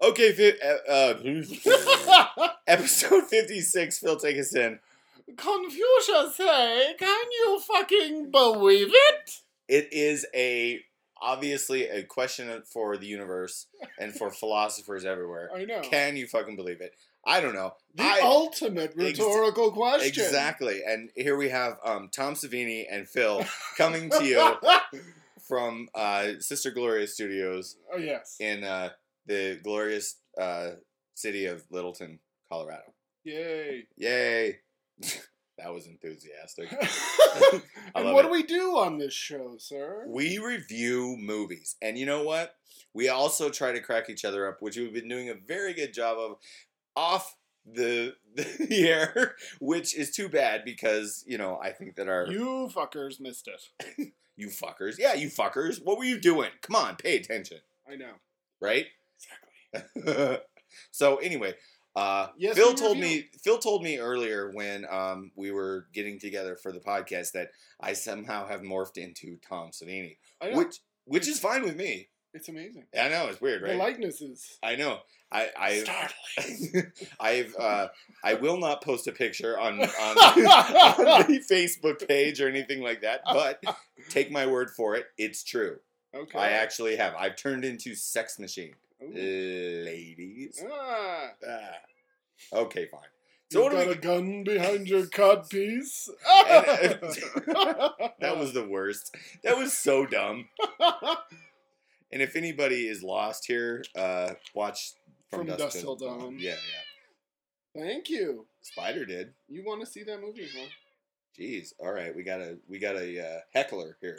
Okay, fi- uh, uh, episode 56, Phil, take us in. Confucius say, can you fucking believe it? It is a obviously a question for the universe and for philosophers everywhere. I know. Can you fucking believe it? I don't know. the I- ultimate Ex- rhetorical question. Exactly. And here we have um, Tom Savini and Phil coming to you from uh, Sister Gloria Studios oh, yes. in uh, the glorious uh, city of Littleton, Colorado. Yay. Yay! that was enthusiastic. And what it. do we do on this show, sir? We review movies. And you know what? We also try to crack each other up, which we've been doing a very good job of off the, the air, which is too bad because, you know, I think that our. You fuckers missed it. You fuckers. Yeah, you fuckers. What were you doing? Come on, pay attention. I know. Right? So anyway, uh, Yes, Phil told me Phil told me earlier when um, we were getting together for the podcast that I somehow have morphed into Tom Savini, which which is fine with me. it's amazing. I know it's weird, The right? likenesses. I know. I I Startling. I've uh, I will not post a picture on on, on the Facebook page or anything like that, but take my word for it, it's true. Okay. I actually have. I've turned into sex machine, Ooh. ladies. Ah. Ah. Okay, fine. So do got we? a gun behind your cod piece. And- That was the worst. That was so dumb. And if anybody is lost here, uh, watch from, From Dusk Till Dawn. Dawn. Yeah, yeah. Thank you. Spider did. You want to see that movie, huh? Jeez. All right, we got a we got a uh, heckler here.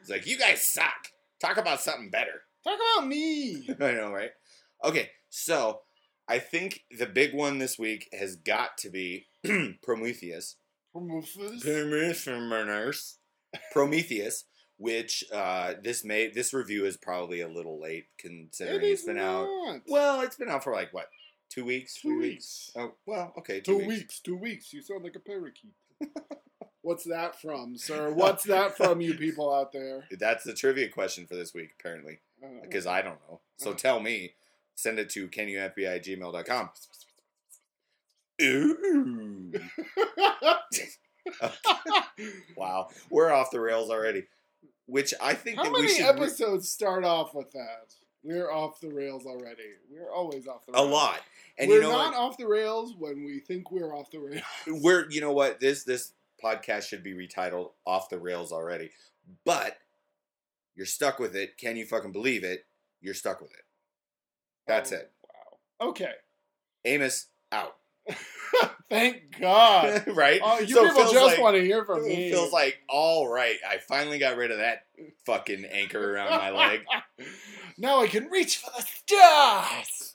He's like, you guys suck. Talk about something better. Talk about me. I know, right? Okay, so I think the big one this week has got to be Prometheus. Prometheus. Prometheus. Prometheus, which uh, this may this review is probably a little late considering It it's is been out. Well, it's been out for like what, two weeks, Two three weeks. Oh, well, okay, two, Two weeks. weeks. Two weeks. You sound like a parakeet. What's that from, sir? What's that from, you people out there? That's the trivia question for this week, apparently, because I don't know. So Uh-huh. tell me. Send it to canyoufbi@gmail.com. Ooh. Wow, we're off the rails already. Which I think How that many we should episodes start off with that? We're off the rails already. We're always off the a rails. lot. And we're you know not what? off the rails when we think we're off the rails. We're you know what this this podcast should be retitled "Off the Rails" already, but you're stuck with it. Can you fucking believe it? You're stuck with it. That's Oh, it. Wow. Okay. Amos out. Thank God. right? Oh, you So people just like- want to hear from me. Feels like all right. I finally got rid of that fucking anchor around my leg. now I can reach for the stars.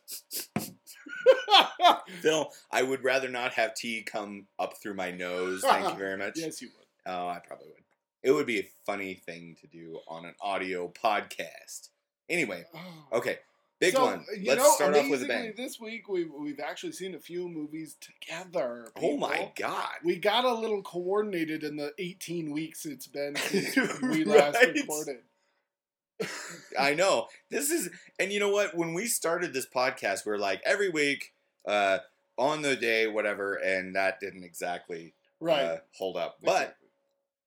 Phil, I would rather not have tea come up through my nose. Thank you very much. yes, you would. Oh, I probably would. It would be a funny thing to do on an audio podcast. Anyway, Oh. okay, big So, one. Let's know, start off with a bang. This week we've we've actually seen a few movies together. Oh my god! We got a little coordinated in the 18 weeks it's been since we last Right. recorded. I know this is, and you know what? When we started this podcast, we are like every week, uh, on the day, whatever, and that didn't exactly Right. uh, hold up. But.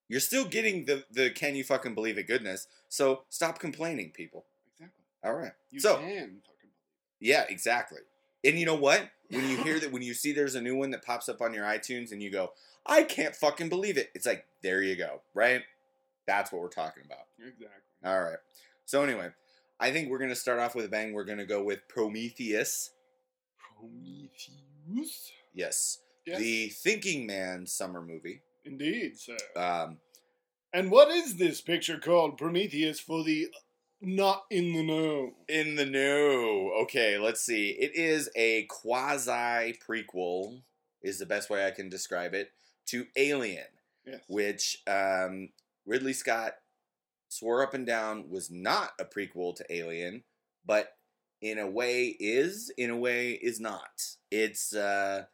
You're still getting the the can you fucking believe it goodness. So stop complaining, people. exactly. All right. You so can fucking believe. yeah, exactly. And you know what? When you hear that, when you see there's a new one that pops up on your iTunes, and you go, I can't fucking believe it. It's like there you go, right? That's what we're talking about. Exactly. All right. So anyway, I think we're gonna start off with a bang. We're gonna go with Prometheus. Prometheus. Yes, Yes. the Thinking Man summer movie. Indeed, sir. Um, and what is this picture called Prometheus for the not in the know? in the know. Okay, let's see. It is a quasi prequel. Is the best way I can describe it to Alien, Yes. which um, Ridley Scott swore up and down was not a prequel to Alien, but in a way is, in a way is not. It's uh,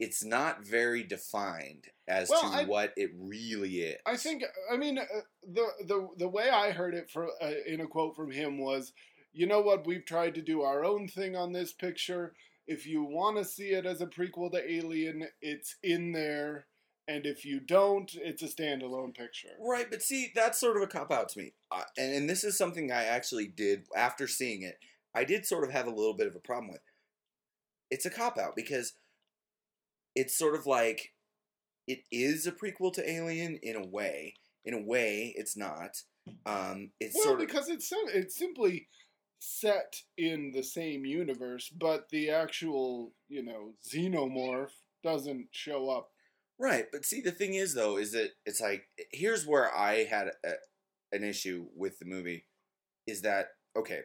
it's not very defined as Well, to I- what it really is. I think I mean uh, the the the way I heard it for uh, in a quote from him was you know what? We've tried to do our own thing on this picture. If you want to see it as a prequel to Alien, it's in there. And if you don't, it's a standalone picture. Right, but see, that's sort of a cop out to me. Uh, and, and this is something I actually did after seeing it. I did sort of have a little bit of a problem with. It's a cop out because it's sort of like it is a prequel to Alien in a way. In a way, it's not. Um, it's Well, sort of because it's sim- it's simply set in the same universe, but the actual you know xenomorph doesn't show up. Right, but see, the thing is, though, is that it's like here's where I had a, an issue with the movie, is that okay,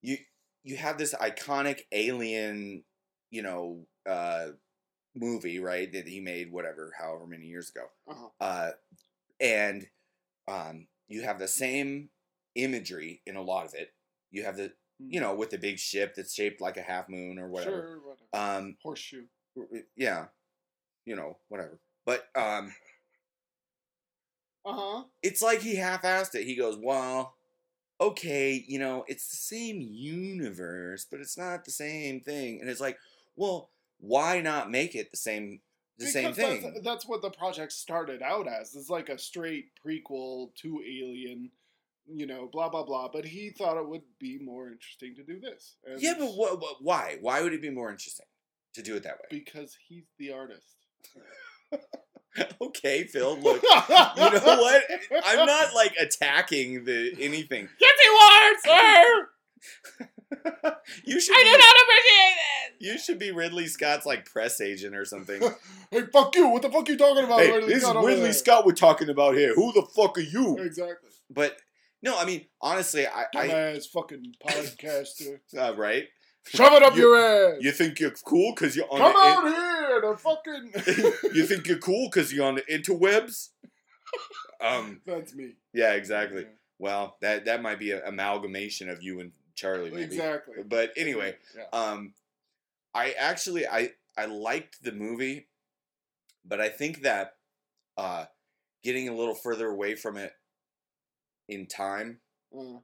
you you have this iconic alien, you know, uh, movie, right? That he made whatever, however many years ago, Uh-huh. uh, and um, you have the same imagery in a lot of it. You have the you know with the big ship that's shaped like a half moon or whatever. Sure, whatever. Um, Horseshoe. yeah, you know, whatever. But um, Uh huh. it's like he half-assed it. He goes, "Well, okay, you know, it's the same universe, but it's not the same thing." And it's like, "Well, why not make it the same the same thing?" That's, that's what the project started out as. It's like a straight prequel to Alien, you know, blah blah blah. But he thought it would be more interesting to do this. And yeah, but wha wha- why? Why would it be more interesting to do it that way? because he's the artist. okay, Phil. Look, you know what? I'm not like attacking the anything. Yes, he was, sir. you should I be, do not appreciate it. you should be Ridley Scott's like press agent or something. hey, fuck you! What the fuck are you talking about? hey, Ridley this is Scott over Ridley there? Scott we're talking about here. Who the fuck are you? Exactly. But no, I mean honestly, I, I Dumbass fucking podcaster. uh, right. Shove it up You- your ass. You think you're cool because you're on Come the out here to fucking. you think you're cool because you're on the interwebs? Um. That's me. Yeah. Exactly. Well, that that might be an amalgamation of you and Charlie, maybe. Exactly. But anyway, Yeah. um, I actually I I liked the movie, but I think that uh, getting a little further away from it in time. Uh,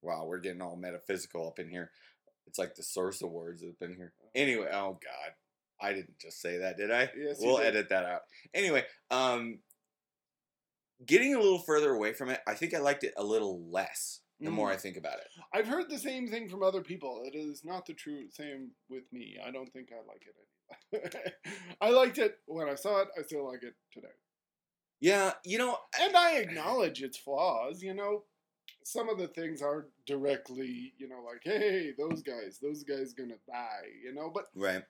Wow, we're getting all metaphysical up in here. It's like the Source of Awards up in here. Anyway, oh God, I didn't just say that, did I? Yes, we'll edit that out. Anyway, um, getting a little further away from it, I think I liked it a little less. The Mm. more I think about it. I've heard the same thing from other people. It is not the true same with me. I don't think I like it. I liked it when I saw it. I still like it today. Yeah, you know, And I acknowledge its flaws. You know, some of the things are directly, you know, like, hey, those guys, those guys gonna die. You know, but right?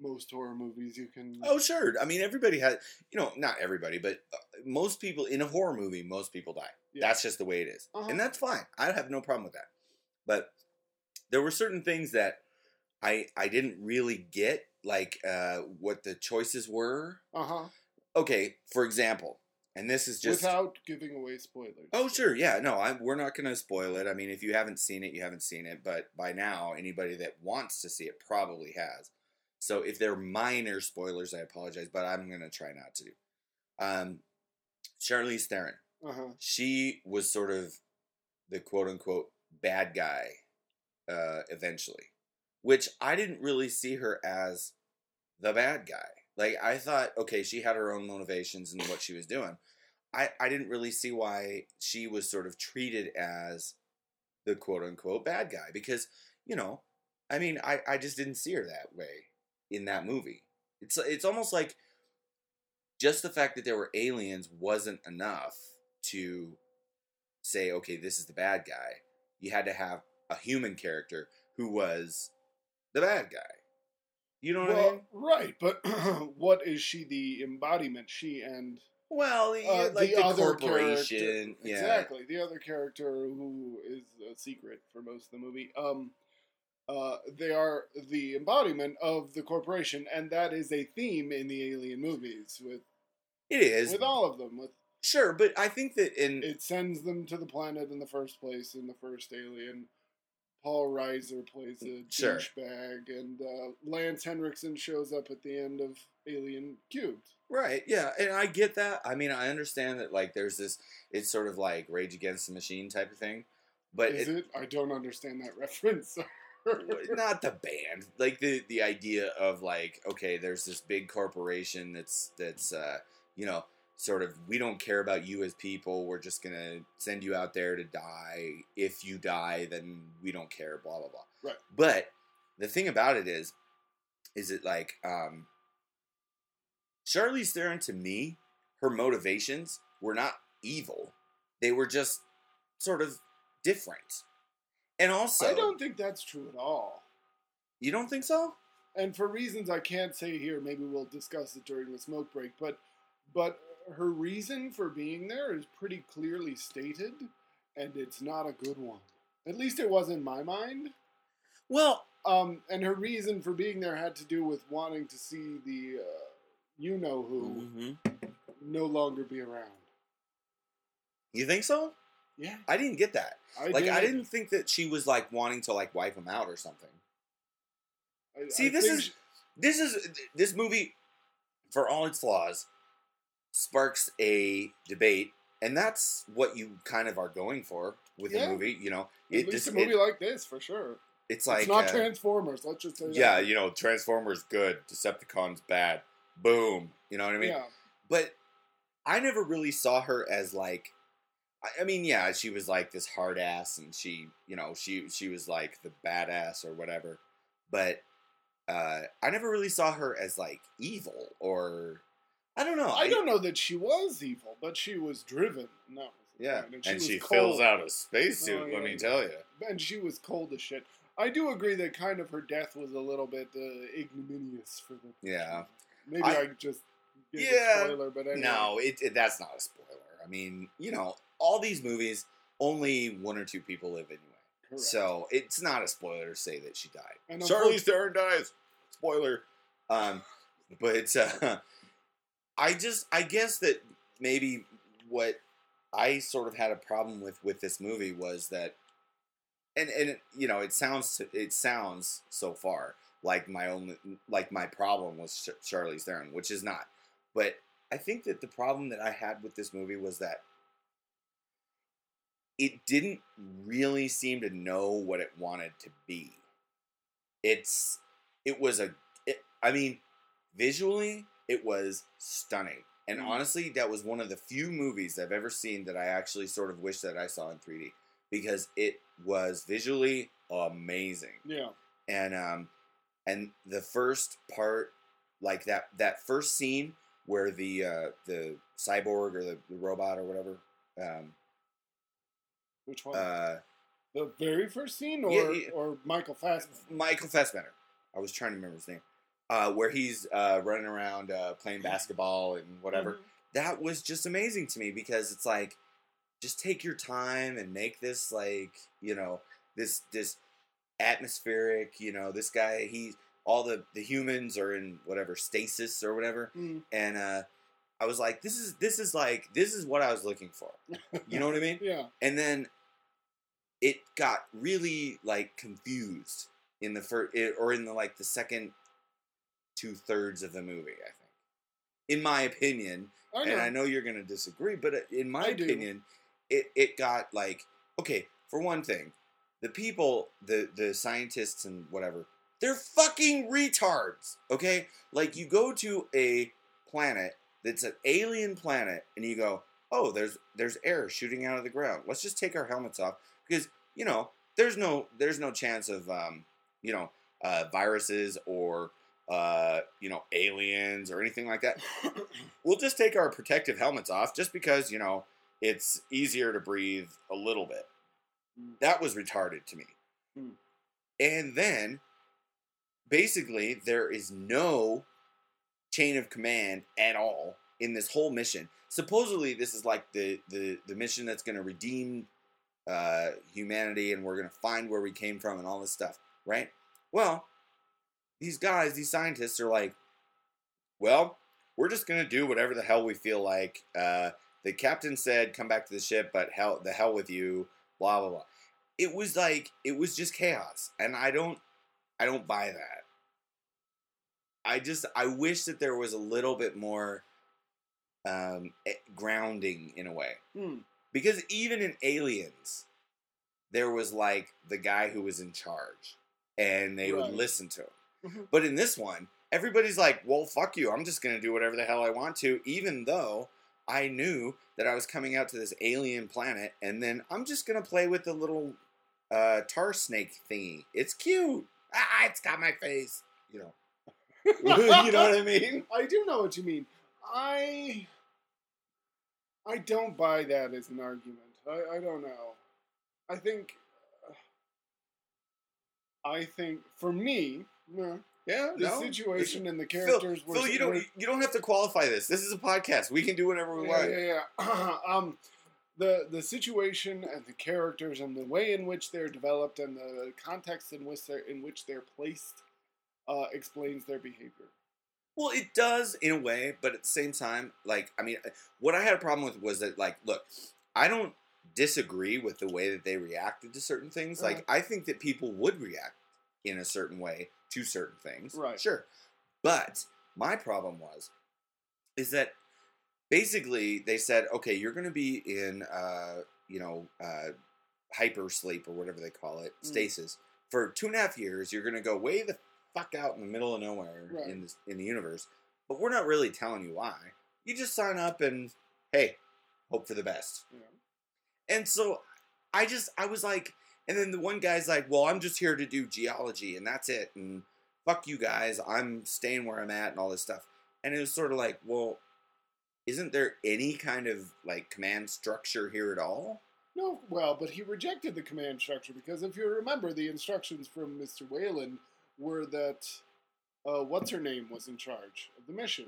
most horror movies you can. Oh, sure. I mean, everybody has, you know, not everybody, but uh, most people in a horror movie, most people die. Yeah. That's just the way it is. Uh-huh. And that's fine. I have no problem with that. But there were certain things that I I didn't really get, like uh, what the choices were. Uh huh. Okay, for example, and this is just. Without giving away spoilers. Oh sure, yeah, no, I, we're not gonna spoil it. I mean, if you haven't seen it, you haven't seen it. But by now, anybody that wants to see it probably has. So if they're minor spoilers, I apologize, but I'm gonna try not to. Um, Charlize Theron, Uh huh. she was sort of the quote unquote bad guy uh, eventually, which I didn't really see her as the bad guy. Like I thought, okay, she had her own motivations and what she was doing. I, I didn't really see why she was sort of treated as the quote unquote bad guy because, you know, I mean, I, I just didn't see her that way in that movie. It's it's almost like just the fact that there were aliens wasn't enough to say, okay, this is the bad guy. You had to have a human character who was the bad guy. You know what I mean? right, but what is she the embodiment? She and Well, uh, like the, other corporation. character, Yeah. exactly. The other character who is a secret for most of the movie. Um, uh, they are the embodiment of the corporation, and that is a theme in the Alien movies with It is. with all of them. With Sure, but I think that in it sends them to the planet in the first place in the first Alien. Paul Reiser plays a Sure. douchebag, and uh, Lance Henriksen shows up at the end of Alien Cubed. Right, yeah, and I get that. I mean, I understand that like there's this it's sort of like Rage Against the Machine type of thing. but Is it, it? I don't understand that reference. not the band like the the idea of like okay there's this big corporation that's that's uh you know sort of we don't care about you as people we're just gonna send you out there to die if you die then we don't care blah blah blah Right. but the thing about it is is it like um charlize theron to me her motivations were not evil they were just sort of different and also I don't think that's true at all. you don't think so And for reasons I can't say here, maybe we'll discuss it during the smoke break. But, but her reason for being there is pretty clearly stated, and it's not a good one. At least it was in my mind. well Um, and her reason for being there had to do with wanting to see the, uh, you know who, mhm. no longer be around. you think so Yeah, i didn't get that I like i did. didn't think that she was like wanting to like wipe him out or something I- See, I this is- she- this is this movie for all its flaws sparks a debate and that's what you kind of are going for with Yeah. the movie you know at least this, a movie it- like this for sure. it's like it's not uh, Transformers. Let's just say that. yeah you know transformers good decepticons bad boom you know what i mean yeah. but I never really saw her as like. I- I mean, yeah, she was like this hard ass, and she, you know, she she was like the badass or whatever. But uh, I never really saw her as like evil or I don't know. I don't know that she was evil, but she was driven. No. Yeah, And and she fills out a spacesuit. Oh, Let yeah. me tell you. and she was cold as shit. I do agree that kind of her death was a little bit uh, ignominious for the. Yeah. Maybe I- I, just give Yeah, a spoiler, but anyway. No, it, it that's not a spoiler. I mean, you know, all these movies, only one or two people live anyway. Correct. So it's not a spoiler to say that she died. And Charlize Theron dies. Spoiler. Um, but uh, I just I guess that maybe what I sort of had a problem with with this movie was that, and and you know it sounds it sounds so far like my only like my problem was Ch- Charlize Theron, which is not. But I think that the problem that I had with this movie was that it didn't really seem to know what it wanted to be. It's it was a it, I mean visually it was stunning. And Mm. honestly, that was one of the few movies I've ever seen that I actually sort of wish that I saw in 3D because it was visually amazing Yeah. and um and the first part like that that first scene where the uh the cyborg or the, the robot or whatever um Which one? uh the very first scene, or Yeah, yeah. or Michael Fassbender? Michael Fassbender I was trying to remember his name uh where he's uh running around uh playing basketball and whatever Mhm. that was just amazing to me because it's like just take your time and make this like you know this this atmospheric you know this guy he all the the humans are in whatever stasis or whatever Mm. and uh i was like this is this is like this is what i was looking for you know what i mean Yeah. and then it got really like confused in the first or in the like the second two thirds of the movie i think in my opinion I and I know you're going to disagree, but uh, in my I do. opinion, it, it got like okay. For one thing, the people, the the scientists and whatever, they're fucking retards. Okay, like you go to a planet that's an alien planet, and you go, oh, there's there's air shooting out of the ground. Let's just take our helmets off because you know there's no there's no chance of um, you know uh, viruses or uh, you know aliens or anything like that. We'll just take our protective helmets off just because you know it's easier to breathe a little bit. Mm. that was retarded to me. Mm. and then basically there is no chain of command at all in this whole mission. Supposedly this is like the the, the mission that's going to redeem uh, humanity and we're going to find where we came from and all this stuff right? Well these guys these scientists are like well we're just gonna do whatever the hell we feel like. Uh, the captain said, "Come back to the ship," but hell, the hell with you. Blah blah blah. It was like it was just chaos, and I don't, I don't buy that. I just I wish that there was a little bit more um, eh, grounding in a way Hmm. because even in Aliens, there was like the guy who was in charge, and they would listen to him. Mhm. But in this one, everybody's like, "Well, fuck you! I'm just gonna do whatever the hell I want to," even though I knew that I was coming out to this alien planet, and then I'm just gonna play with the little uh, tar snake thingy. It's cute. Ah, it's got my face. You know. you know what I mean? I do know what you mean. I I don't buy that as an argument. I, I don't know. I think I think for me, no, Yeah. the no. situation and the Phil, characters were Phil, you don't were- you don't have to qualify this. This is a podcast. We can do whatever we yeah, want. yeah, yeah. um, the the situation and the characters and the way in which they're developed and the context in which they're in which they're placed uh, explains their behavior. Well, it does in a way, but at the same time, like I mean, what I had a problem with was that like, look, I don't disagree with the way that they reacted to certain things. Like, I think that people would react in a certain way to certain things. Right. Sure. But my problem was is that basically they said, okay, you're going to be in, uh, you know, uh, hyper sleep or whatever they call it, Mm. stasis, for two and a half years. You're going to go way the fuck out in the middle of nowhere Right. in this, in the universe, but we're not really telling you why. You just sign up and hey, hope for the best. Yeah. And so I just I was like, and then the one guy's like, well, I'm just here to do geology and that's it, and fuck you guys, I'm staying where I'm at and all this stuff. And it was sort of like, well, isn't there any kind of like command structure here at all? No, well, but he rejected the command structure because if you remember, the instructions from Mr. Weyland were that uh, what's her name was in charge of the mission.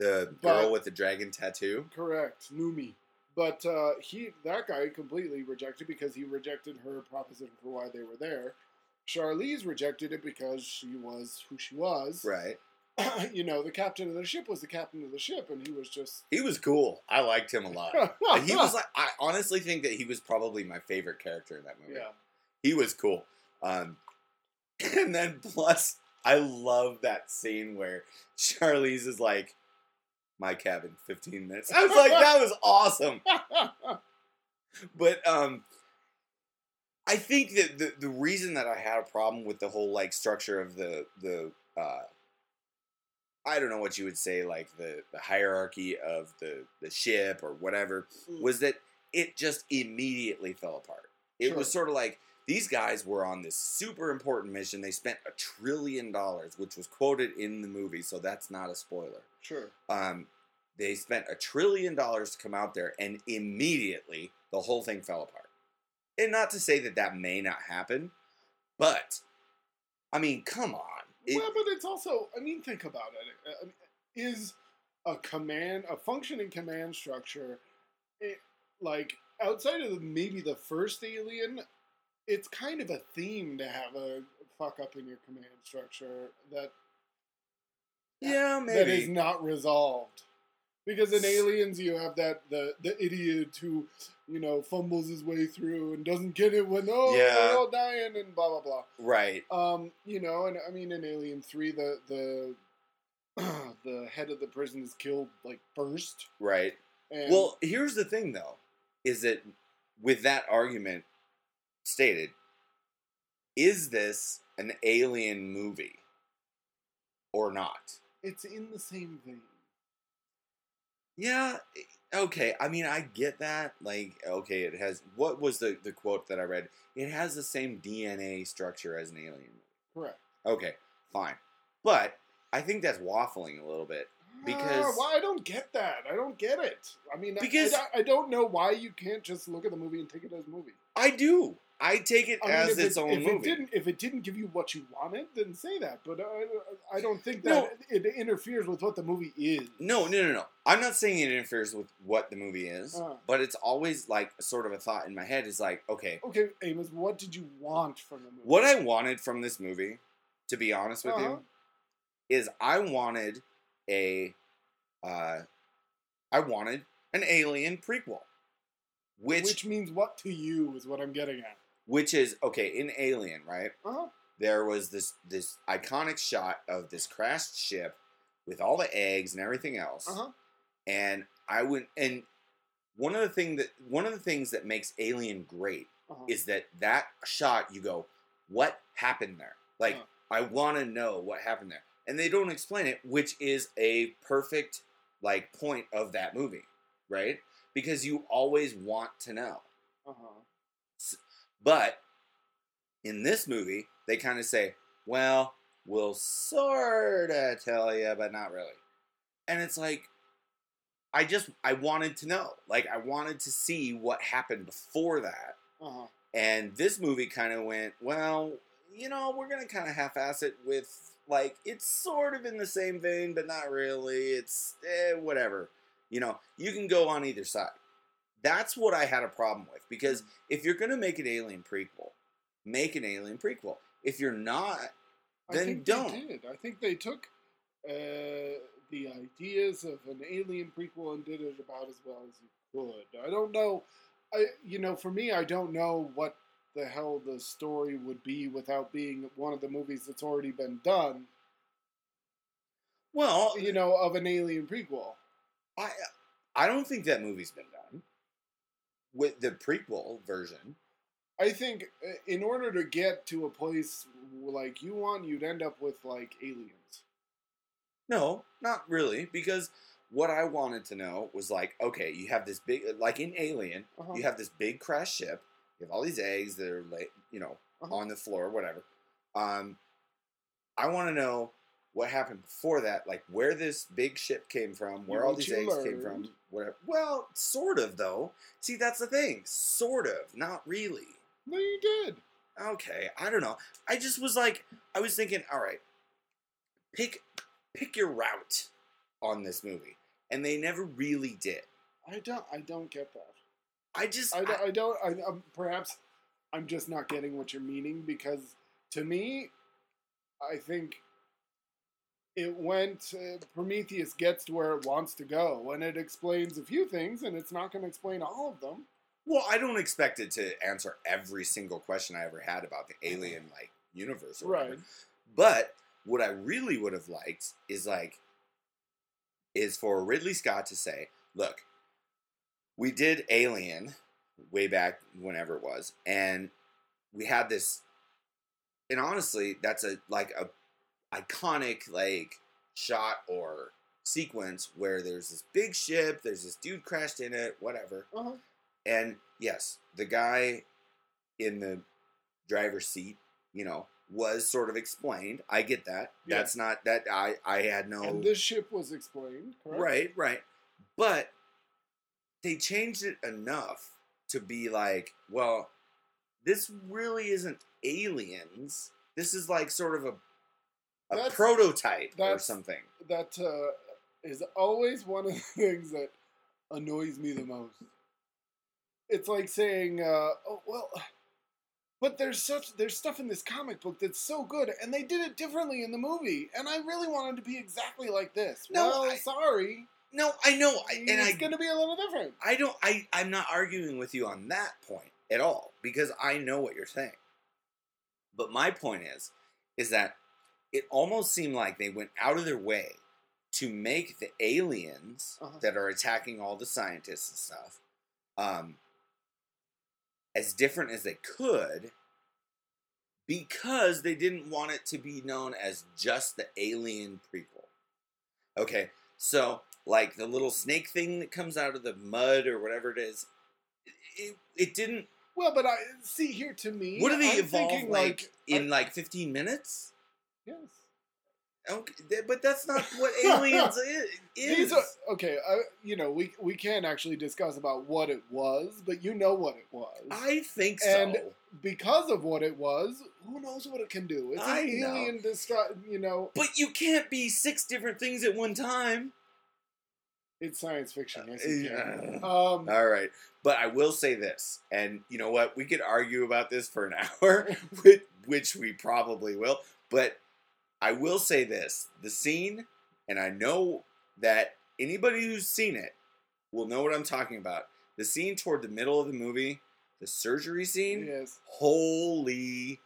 The But- girl with the dragon tattoo. Correct, Noomi. But uh, he, that guy, completely rejected because he rejected her proposition for why they were there. Charlize rejected it because she was who she was. Right. you know, the captain of the ship was the captain of the ship, and he was just. He was cool. I liked him a lot. He was like, I honestly think that he was probably my favorite character in that movie. yeah. he was cool. Um, and then plus, I love that scene where Charlize is like, "My cabin, fifteen minutes." I was like, that was awesome. But um, I think that the the reason that I had a problem with the whole like structure of the the uh, I don't know what you would say like the the hierarchy of the the ship or whatever was that it just immediately fell apart. It was sort of like these guys were on this super important mission. They spent a trillion dollars, which was quoted in the movie, so that's not a spoiler. Sure. Um, they spent a trillion dollars to come out there, and immediately the whole thing fell apart. And not to say that that may not happen, but I mean, come on. It- well, but it's also, I mean, think about it. I mean, Is a command, a functioning command structure, it, like outside of the, maybe the first Alien, it's kind of a theme to have a fuck up in your command structure that yeah, maybe that is not resolved. Because in Aliens, you have that the the idiot who, you know, fumbles his way through and doesn't get it when oh Yeah. they're all dying and blah blah blah. Right. Um, you know, and I mean in Alien Three, the the the head of the prison is killed like first. Right. And Well, here's the thing, though, is that with that argument stated, is this an alien movie or not? it's in the same vein. Yeah. Okay. I mean, I get that. Like, okay, it has. What was the the quote that I read? It has the same DNA structure as an alien movie. Correct. Okay, fine, but I think that's waffling a little bit. Because- Ah, why I don't get that. I don't get it. I mean, I- Because- I, I don't know why you can't just look at the movie and take it as a movie. I do. I take it I mean, as its it, own if movie. It didn't, if it didn't give you what you wanted, then say that. But I, I don't think that No. it interferes with what the movie is. No, no, no, no. I'm not saying it interferes with what the movie is, Uh. but it's always like sort of a thought in my head is like, okay, Okay, Amos, what did you want from the movie? what I wanted from this movie, to be honest with Uh-huh. you, is I wanted a, uh, I wanted an Alien prequel, which Which means what to you is what I'm getting at. Which is okay in Alien, right? Uh-huh. There was this this iconic shot of this crashed ship with all the eggs and everything else. Uh-huh. and I would and one of the thing that one of the things that makes Alien great Uh-huh. is that that shot you go, what happened there? Like Uh-huh. I want to know what happened there, and they don't explain it, which is a perfect like point of that movie, right? Because you always want to know. Uh-huh. But in this movie, they kind of say, well, we'll sort of tell you, but not really. And it's like, I just, I wanted to know. Like, I wanted to see what happened before that. Uh-huh. And this movie kind of went, well, you know, we're going to kind of half ass it with, like, it's sort of in the same vein, but not really. It's eh, whatever. You know, you can go on either side. That's what I had a problem with because if you're going to make an alien prequel, make an alien prequel. If you're not, Then think don't. They did. I think they took uh, the ideas of an alien prequel and did it about as well as you could. I don't know. I you know, for me, I don't know what the hell the story would be without being one of the movies that's already been done. well, You know, of an alien prequel. I I don't think that movie's been done with the prequel version. I think uh, in order to get to a place like you want, you'd end up with like aliens. No, not really, because what I wanted to know was like, okay, you have this big, like in Alien, Uh-huh. you have this big crash ship. You have all these eggs that are, like, you know, Uh-huh. on the floor, whatever. Um, I want to know what happened before that, like where this big ship came from, where all these eggs came from, whatever. Well, sort of though. See, that's the thing, sort of, not really. No, you did. Okay, I don't know. I just was like, I was thinking, all right, pick pick your route on this movie, and they never really did. I don't. I don't get that. I just, I, I- don't- I don't. I, um, perhaps I'm just not getting what you're meaning because to me, I think it went. Uh, Prometheus gets to where it wants to go, and it explains a few things, and it's not going to explain all of them. well, I don't expect it to answer every single question I ever had about the alien like universe, or whatever. Right. But what I really would have liked is like, is for Ridley Scott to say, look, we did Alien way back whenever it was, and we had this, and honestly, that's a like a iconic like shot or sequence where there's this big ship, there's this dude crashed in it, whatever. Uh-huh. And yes, the guy in the driver's seat, you know, was sort of explained. I get that. Yeah. That's not that I I had no And this ship was explained, correct? right, right. But they changed it enough to be like, well, this really isn't aliens. This is like sort of a a prototype or something. That uh, is always one of the things that annoys me the most. It's like saying, uh, "Oh well." But there's such there's stuff in this comic book that's so good, and they did it differently in the movie, and I really wanted to be exactly like this. No, well, I- sorry, No, I know, I, and it's going to be a little different. I don't I I'm not arguing with you on that point at all because I know what you're saying. But my point is is that it almost seemed like they went out of their way to make the aliens Uh-huh. that are attacking all the scientists and stuff um as different as they could because they didn't want it to be known as just the alien prequel. Okay, so like the little snake thing that comes out of the mud or whatever it is, it, it didn't. Well, but I see here to me. What do they I'm evolve thinking, like, in I- like fifteen minutes? Yes. Okay, but that's not what aliens is. These are okay. Uh, you know, we we can't actually discuss about what it was, but you know what it was. I think so. And- because of what it was, who knows what it can do? It's an I know. alien destru- You know, but you can't be six different things at one time. it's science fiction. Yes, Yeah. Um, All right. But I will say this, and you know what? We could argue about this for an hour, which, which we probably will. But I will say this the scene, and I know that anybody who's seen it will know what I'm talking about. The scene toward the middle of the movie, the surgery scene, yes. holy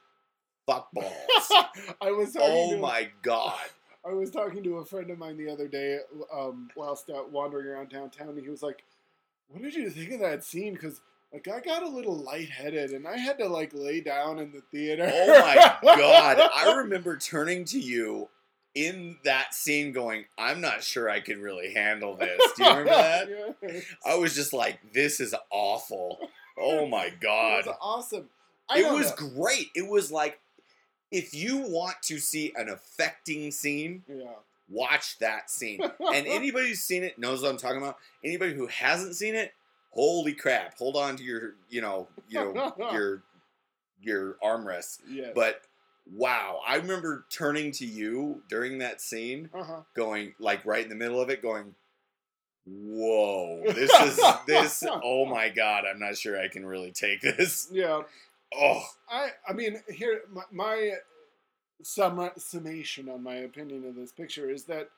fuck balls. I was oh my god. I was talking to a friend of mine the other day um, whilst out wandering around downtown, and he was like, "What did you think of that scene? Because like I got a little lightheaded and I had to like lay down in the theater. Oh my god! I remember turning to you in that scene, going, "I'm not sure I can really handle this." Do you remember that? Yes. I was just like, "This is awful." Oh my god. It was awesome. I It was know. great. It was like, if you want to see an affecting scene, Yeah. watch that scene. And anybody who's seen it knows what I'm talking about. Anybody who hasn't seen it, holy crap! Hold on to your, you know, you know, your your armrests. yes. But wow, I remember turning to you during that scene, uh-huh. going like right in the middle of it, going, "Whoa, this is this. Oh my god, I'm not sure I can really take this." Yeah. Oh, I I mean here my, my sum, summation on my opinion of this picture is that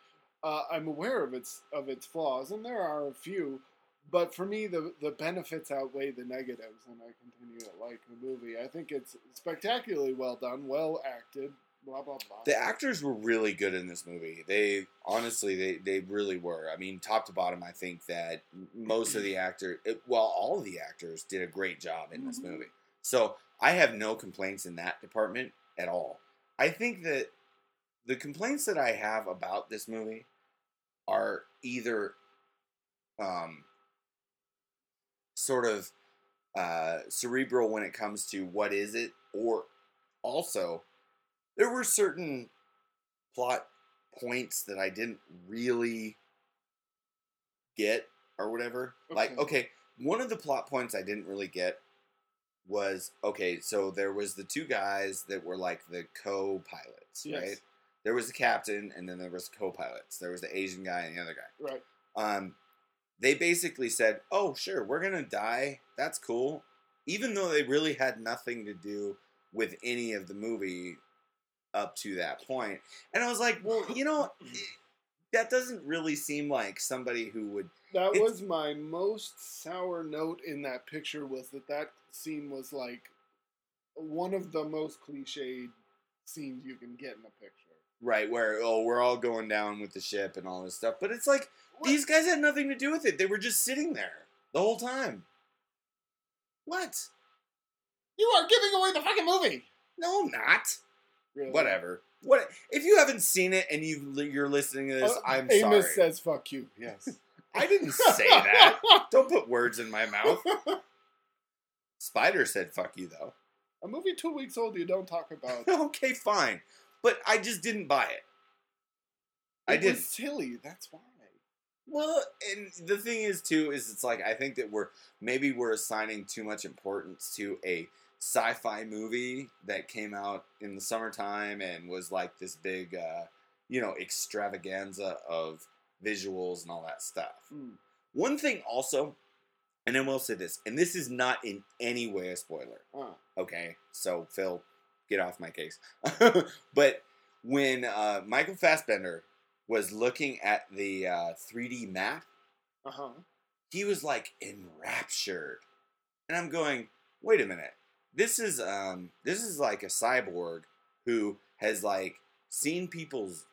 uh, I'm aware of its of its flaws and there are a few, but for me the the benefits outweigh the negatives and I continue to like the movie. I think it's spectacularly well done, well acted, blah blah blah. the actors were really good in this movie. They honestly, they they really were. I mean, top to bottom, I think that most of the actors, well, all of the actors did a great job in this Mhm. movie. So I have no complaints in that department at all. I think that the complaints that I have about this movie are either um, sort of uh, cerebral when it comes to what is it, or also there were certain plot points that I didn't really get or whatever. Like, Okay. okay, one of the plot points I didn't really get was okay, so there was the two guys that were like the co-pilots, Yes. right? There was the captain and then there was co-pilots. There was the Asian guy and the other guy. right. Um they basically said, "Oh, sure, we're going to die. That's cool." Even though they really had nothing to do with any of the movie up to that point. And I was like, "Well, you know, that doesn't really seem like somebody who would That was my most sour note in that picture was that that scene was like one of the most cliched scenes you can get in a picture. right where oh, we're all going down with the ship and all this stuff." But it's like What? these guys had nothing to do with it. They were just sitting there the whole time. What? You are giving away the fucking movie. No, I'm not. Really? Whatever. What if you haven't seen it and you you're listening to this? Uh, I'm Amos sorry. says "fuck you." Yes. I didn't say that. Don't put words in my mouth. Spider said "fuck you" though. a movie two weeks old you don't talk about. okay, fine, but I just didn't buy it. I didn't. was silly. That's why. Well, and the thing is too is it's like I think that we're maybe we're assigning too much importance to a sci-fi movie that came out in the summertime and was like this big, uh, you know, extravaganza of visuals and all that stuff. Mm. One thing also, and I will say this, and this is not in any way a spoiler. Okay, so Phil, get off my case. but when uh, Michael Fassbender was looking at the uh, 3D map, Uh huh. he was like enraptured, and I'm going, wait a minute, this is um, this is like a cyborg who has like seen people's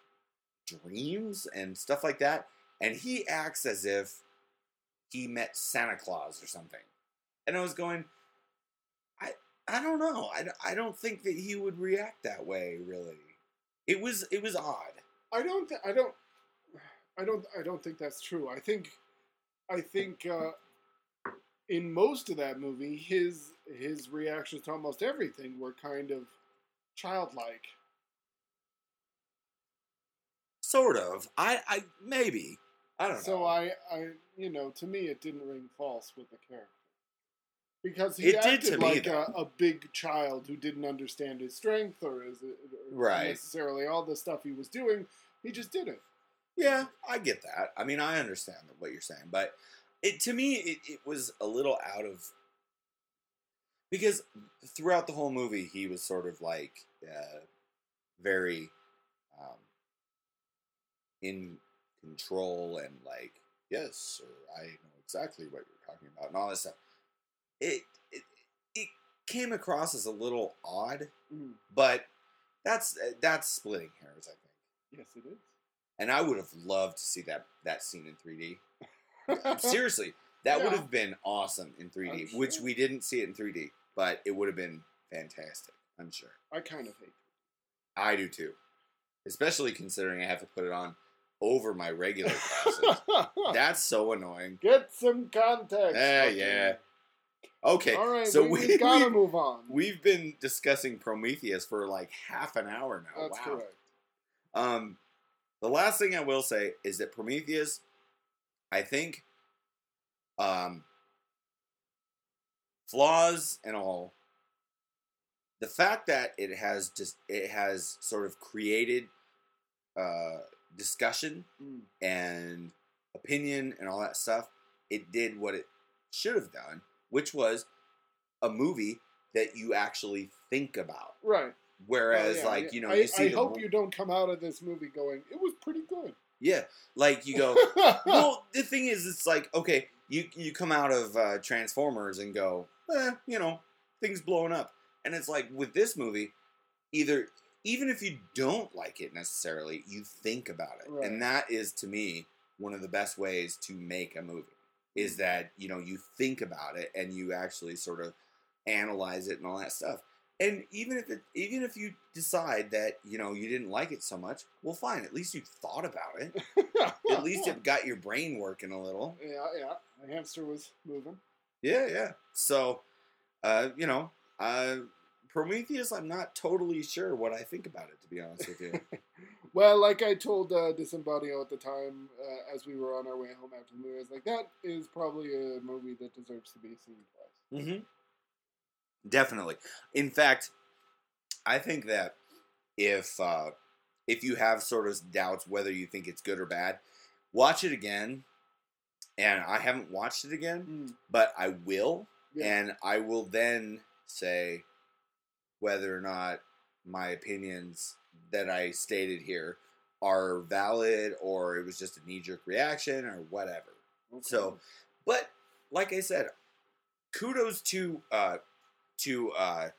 dreams and stuff like that, and he acts as if he met Santa Claus or something, and I was going, I I don't know, I, don't- I don't think that he would react that way really. It was it was odd. I don't. Th- I don't. I don't. I don't think that's true. I think. I think. Uh, in most of that movie, his his reactions to almost everything were kind of childlike. Sort of. I I maybe. I don't know. So I, I, you know, to me, it didn't ring false with the character because he It did acted to me, like a, a big child who didn't understand his strength or his or Right. necessarily all the stuff he was doing. He just did it. Yeah, I get that. I mean, I understand what you're saying, but it to me it, it was a little out of because throughout the whole movie he was sort of like uh, very um, in control and like yes, sir, I know exactly what you're talking about and all this stuff. It it, it came across as a little odd, Mm. but that's that's splitting hairs, I think. Yes, it is. And I would have loved to see that that scene in 3D. Seriously, That would have been awesome in 3D, I'm which we didn't see it in 3D, but it would have been fantastic. I'm sure. I kind of hate. It. I do too, especially considering I have to put it on over my regular glasses. That's so annoying. Get some context. Eh, fucking- yeah. Okay, All right, so we, we, gotta we, move on. we've been discussing Prometheus for like half an hour now. That's wow. correct. Um, the last thing I will say is that Prometheus, I think, um, flaws and all, the fact that it has just it has sort of created uh, discussion Mm. and opinion and all that stuff, it did what it should have done, which was a movie that you actually think about. Right. Whereas, Well, yeah, like yeah. you know, I, you see I hope you don't come out of this movie going, "It was pretty good." yeah, like you go. well, the thing is, it's like okay, you you come out of uh, Transformers and go, eh, you know, things blowing up, and it's like with this movie, either even if you don't like it necessarily, you think about it, Right. and that is to me one of the best ways to make a movie is that you know you think about it and you actually sort of analyze it and all that stuff. And even if it, even if you decide that you know you didn't like it so much, well, fine. At least you thought about it. At least it got your brain working a little. yeah, yeah. The hamster was moving. Yeah, yeah. So, uh, you know, uh, Prometheus, I'm not totally sure what I think about it, to be honest with you. Well, like I told uh, Disembodio at the time, uh, as we were on our way home after the movie, I was like, "That is probably a movie that deserves to be seen twice." mm-hmm. Definitely. In fact, I think that if uh, if you have sort of doubts whether you think it's good or bad, watch it again. And I haven't watched it again, Mm. but I will. Yeah. and I will then say whether or not my opinions that I stated here are valid or it was just a knee jerk reaction or whatever. Okay. So, but like I said, kudos to uh, to uh,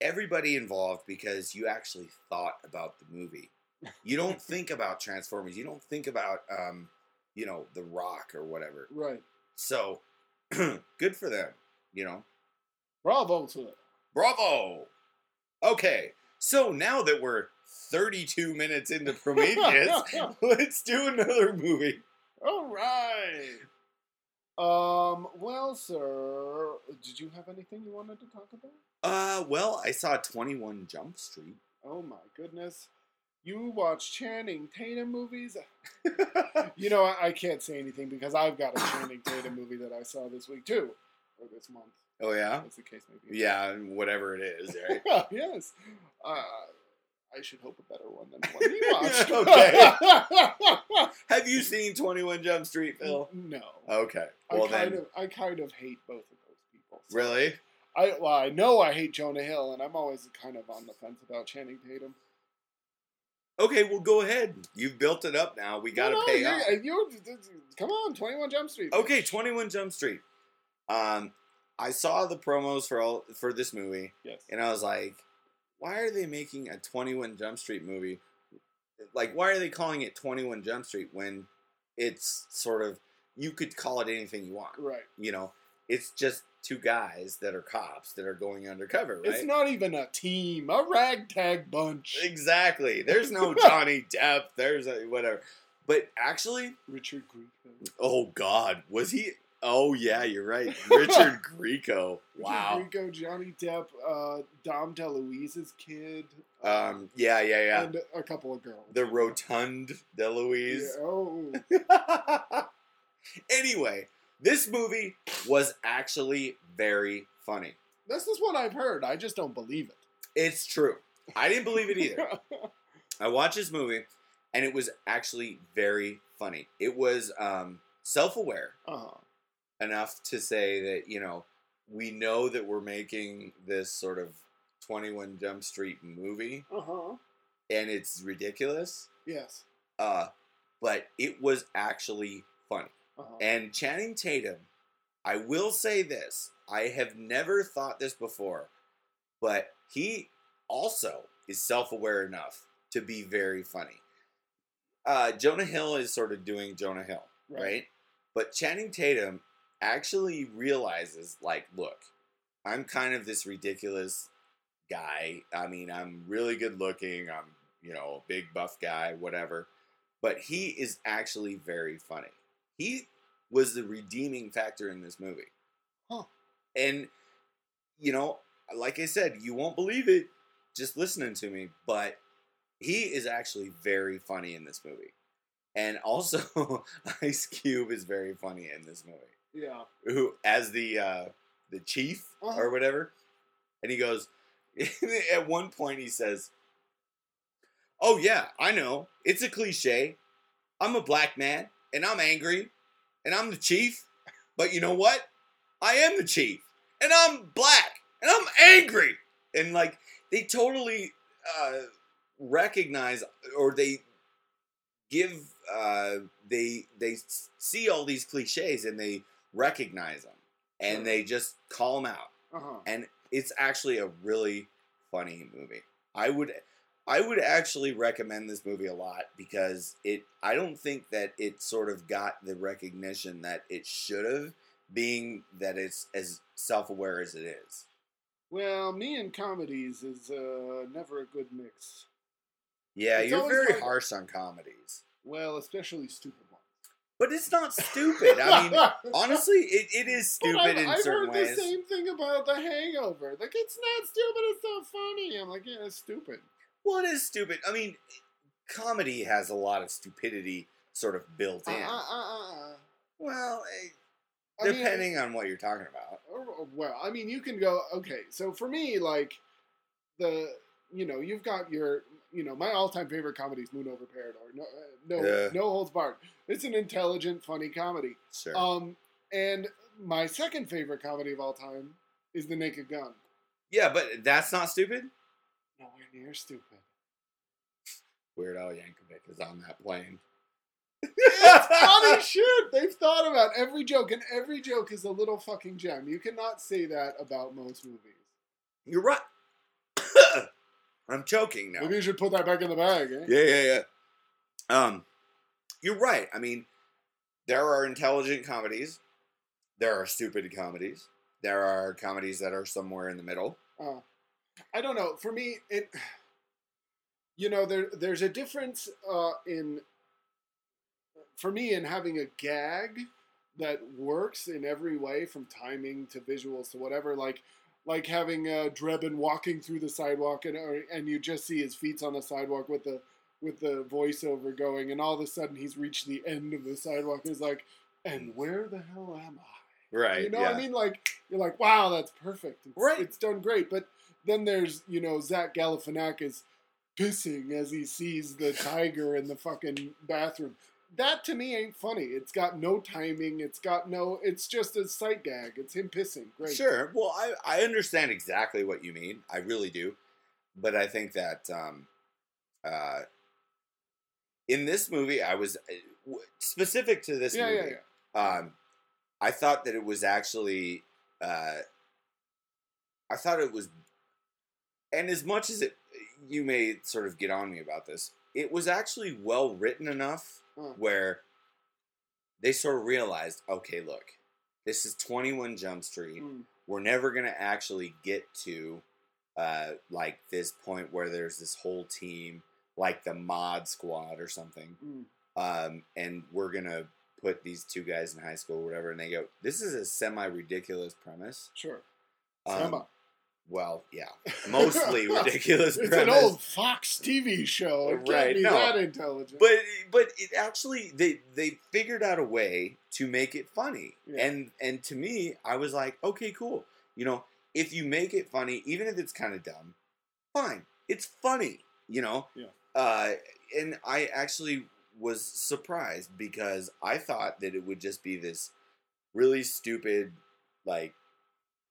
everybody involved because you actually thought about the movie. You don't think about Transformers. You don't think about um, you know The Rock or whatever. right, So good for them, you know. bravo to it. Bravo. Okay, so now that we're 32 minutes into Prometheus, let's do another movie. All right. Um. Well, sir, did you have anything you wanted to talk about? Uh, well, I saw 21 Jump Street. Oh my goodness. You watch Channing Tatum movies? You know, I, I can't say anything because I've got a Channing Tatum movie that I saw this week too, or this month, oh yeah, as the case may be. yeah, whatever it is, right? yes. Uh, I should hope a better one than the one you watched. Okay. Have you seen 21 Jump Street, Phil? No. Okay, I well kind then, of, I kind of hate both of those people. So really? I well, I know I hate Jonah Hill, and I'm always kind of on the fence about Channing Tatum. Okay, well go ahead. You've built it up now. We gotta No, no, pay off. you're- come on, Twenty One Jump Street. Okay, 21 Jump Street. Um, I saw the promos for all for this movie, Yes. and I was like, why are they making a 21 Jump Street movie? Like, why are they calling it 21 Jump Street when it's sort of you could call it anything you want? Right. You know, it's just two guys that are cops that are going undercover, right? It's not even a team, a ragtag bunch. exactly. There's no Johnny Depp. There's a whatever. But actually, Richard Grieco. oh God, was he? Oh yeah, you're right. Richard Grieco. Wow. Richard Grieco, Johnny Depp, uh, Dom DeLuise's kid. Um. Yeah. Yeah. Yeah. And a couple of girls. The rotund Deluise. Yeah, oh, anyway, this movie was actually very funny. this is what I've heard. I just don't believe it. It's true. I didn't believe it either. I watched this movie, and it was actually very funny. It was um, self-aware uh-huh. Enough to say that you know we know that we're making this sort of Twenty One Jump Street movie, Uh-huh. and it's ridiculous. Yes. Uh, but it was actually funny. Uh-huh. And Channing Tatum, I will say this: I have never thought this before, but he also is self-aware enough to be very funny. Uh, Jonah Hill is sort of doing Jonah Hill, right? But Channing Tatum actually realizes, like, look, I'm kind of this ridiculous guy. I mean, I'm really good looking. I'm, you know, a big buff guy, whatever. But he is actually very funny. He was the redeeming factor in this movie. Huh. And, you know, like I said, you won't believe it just listening to me, but he is actually very funny in this movie. And also, Ice Cube is very funny in this movie. Yeah. Who, as the uh, the chief Uh-huh. or whatever, and he goes. at one point, he says, "Oh yeah, I know. It's a cliche. I'm a black man, and I'm angry, and I'm the chief. But you know what? I am the chief, and I'm black, and I'm angry." And like they totally uh, recognize, or they give, uh, they they see all these cliches and they recognize them, and they just call them out Uh huh. and it's actually a really funny movie. I would I would actually recommend this movie a lot because it I don't think that it sort of got the recognition that it should have being that it's as self-aware as it is. Well, me and comedies is uh, never a good mix. Yeah, It's you're very harsh on comedies. Well, especially stupid. But it's not stupid. I mean, honestly, it, it is stupid I've, in I've certain heard the same thing about The Hangover. Like, it's not stupid, it's so funny. I'm like, yeah, it's stupid. Well, it is stupid. I mean, comedy has a lot of stupidity sort of built Uh, in. uh, uh, uh. Well, eh, I mean, depending on what you're talking about. well, I mean, you can go, okay, so for me, like, the, you know, you've got your, you know, my all time favorite comedy is Moon Over Parador. No, uh, no, Yeah. no holds barred. It's an intelligent, funny comedy. Sure. Um, and my second favorite comedy of all time is The Naked Gun. yeah, but that's not stupid. Nowhere near stupid. Weird Al Yankovic is on that plane. It's funny shit. They've thought about every joke, and every joke is a little fucking gem. You cannot say that about most movies. You're right. I'm choking now. Maybe you should put that back in the bag. Eh? Yeah, yeah, yeah. Um, you're right. I mean, there are intelligent comedies. There are stupid comedies. There are comedies that are somewhere in the middle. Uh, I don't know. For me, it. You know, there there's a difference uh, in. For me, in having a gag that works in every way, from timing to visuals to whatever, like like having uh, Drebin walking through the sidewalk and or, and you just see his feet on the sidewalk with the with the voiceover going, and all of a sudden he's reached the end of the sidewalk. And he's like, "And where the hell am I?" Right. You know yeah. what I mean? Like you're like, wow, that's perfect. It's, Right. It's done great. But then there's you know Zach Galifianakis pissing as he sees the tiger in the fucking bathroom. That to me ain't funny. It's got no timing. It's got no. It's just a sight gag. It's him pissing. Great. Sure. Well, I, I understand exactly what you mean. I really do. But I think that um, uh, in this movie, I was uh, specific to this Yeah, yeah, movie. Um, I thought that it was actually. Uh, I thought it was. And as much as it, you may sort of get on me about this, it was actually well written enough Huh. where they sort of realized, okay, look, this is Twenty One Jump Street Mm. we're never gonna actually get to uh, like this point where there's this whole team like the mod squad or something Mm. um, and we're gonna put these two guys in high school or whatever and they go this is a semi ridiculous premise Sure. um. Well yeah mostly ridiculous It's premise an old Fox TV show. It can't Right, be no. that intelligent. but but it actually they they figured out a way to make it funny Yeah. and and to me i was like okay cool you know if you make it funny even if it's kind of dumb fine it's funny you know Yeah. uh and i actually was surprised because i thought that it would just be this really stupid like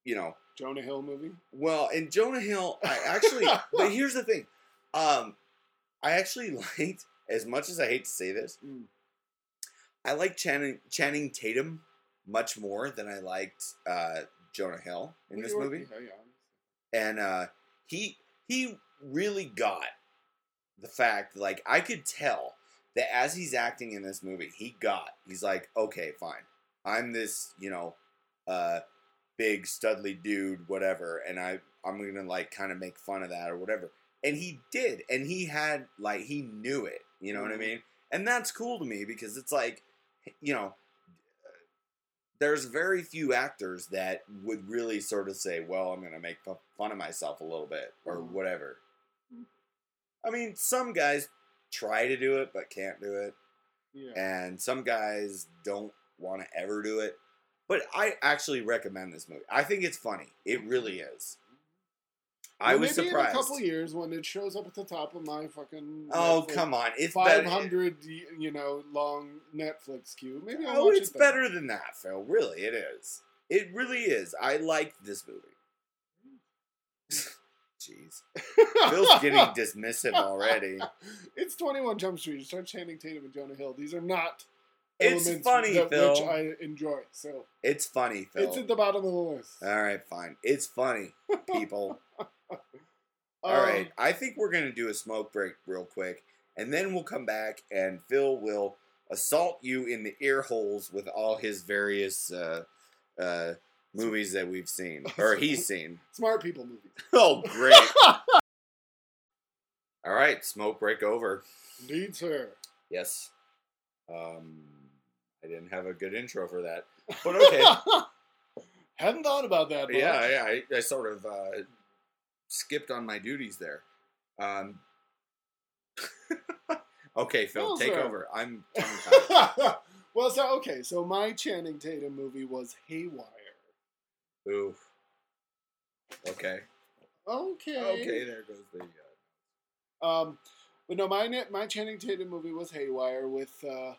you know Jonah Hill movie. well, in Jonah Hill, I actually. but here's the thing, um, I actually liked as much as I hate to say this. Mm. I like Channing Channing Tatum much more than I liked uh, Jonah Hill in this movie, yeah. and uh, he he really got the fact like I could tell that as he's acting in this movie, he got he's like okay, fine, I'm this, you know, uh, big studly dude, whatever, and I I'm gonna like kind of make fun of that or whatever. And he did, and he had like he knew it. You know what I Mhm. mean? And that's cool to me because it's like, you know, there's very few actors that would really sort of say, "Well, I'm gonna make fun of myself a little bit" or Mhm. whatever. Mm. I mean, some guys try to do it but can't do it Yeah. and some guys don't want to ever do it. But I actually recommend this movie. I think it's funny. It really is. I Well, was maybe surprised. in a couple years when it shows up at the top of my fucking oh Netflix come on! It's five hundred you know long Netflix queue. Maybe I'll Oh, watch it's it better than that, Phil. Really, it is. It really is. I like this movie. Jeez, Phil's getting dismissive already. it's Twenty One Jump Street. You start Channing Tatum and Jonah Hill. These are not It's funny, that, Phil. which I enjoy. So It's funny, Phil. it's at the bottom of the list. All right, fine. It's funny, people. All Um, right, I think we're gonna do a smoke break real quick, and then we'll come back, and Phil will assault you in the ear holes with all his various uh, uh, movies that we've seen or he's seen. Smart people movies. Oh, great! all right, smoke break over. Indeed, sir. Yes. Um, I didn't have a good intro for that, but okay. Hadn't thought about that. But yeah, yeah. I, I sort of uh, skipped on my duties there. Um, okay, Phil, Well, take sir. over. I'm well, so okay, so my Channing Tatum movie was Haywire. Ooh. Okay. Okay. Okay, there goes the. Uh, Um, but no, my my Channing Tatum movie was Haywire with uh,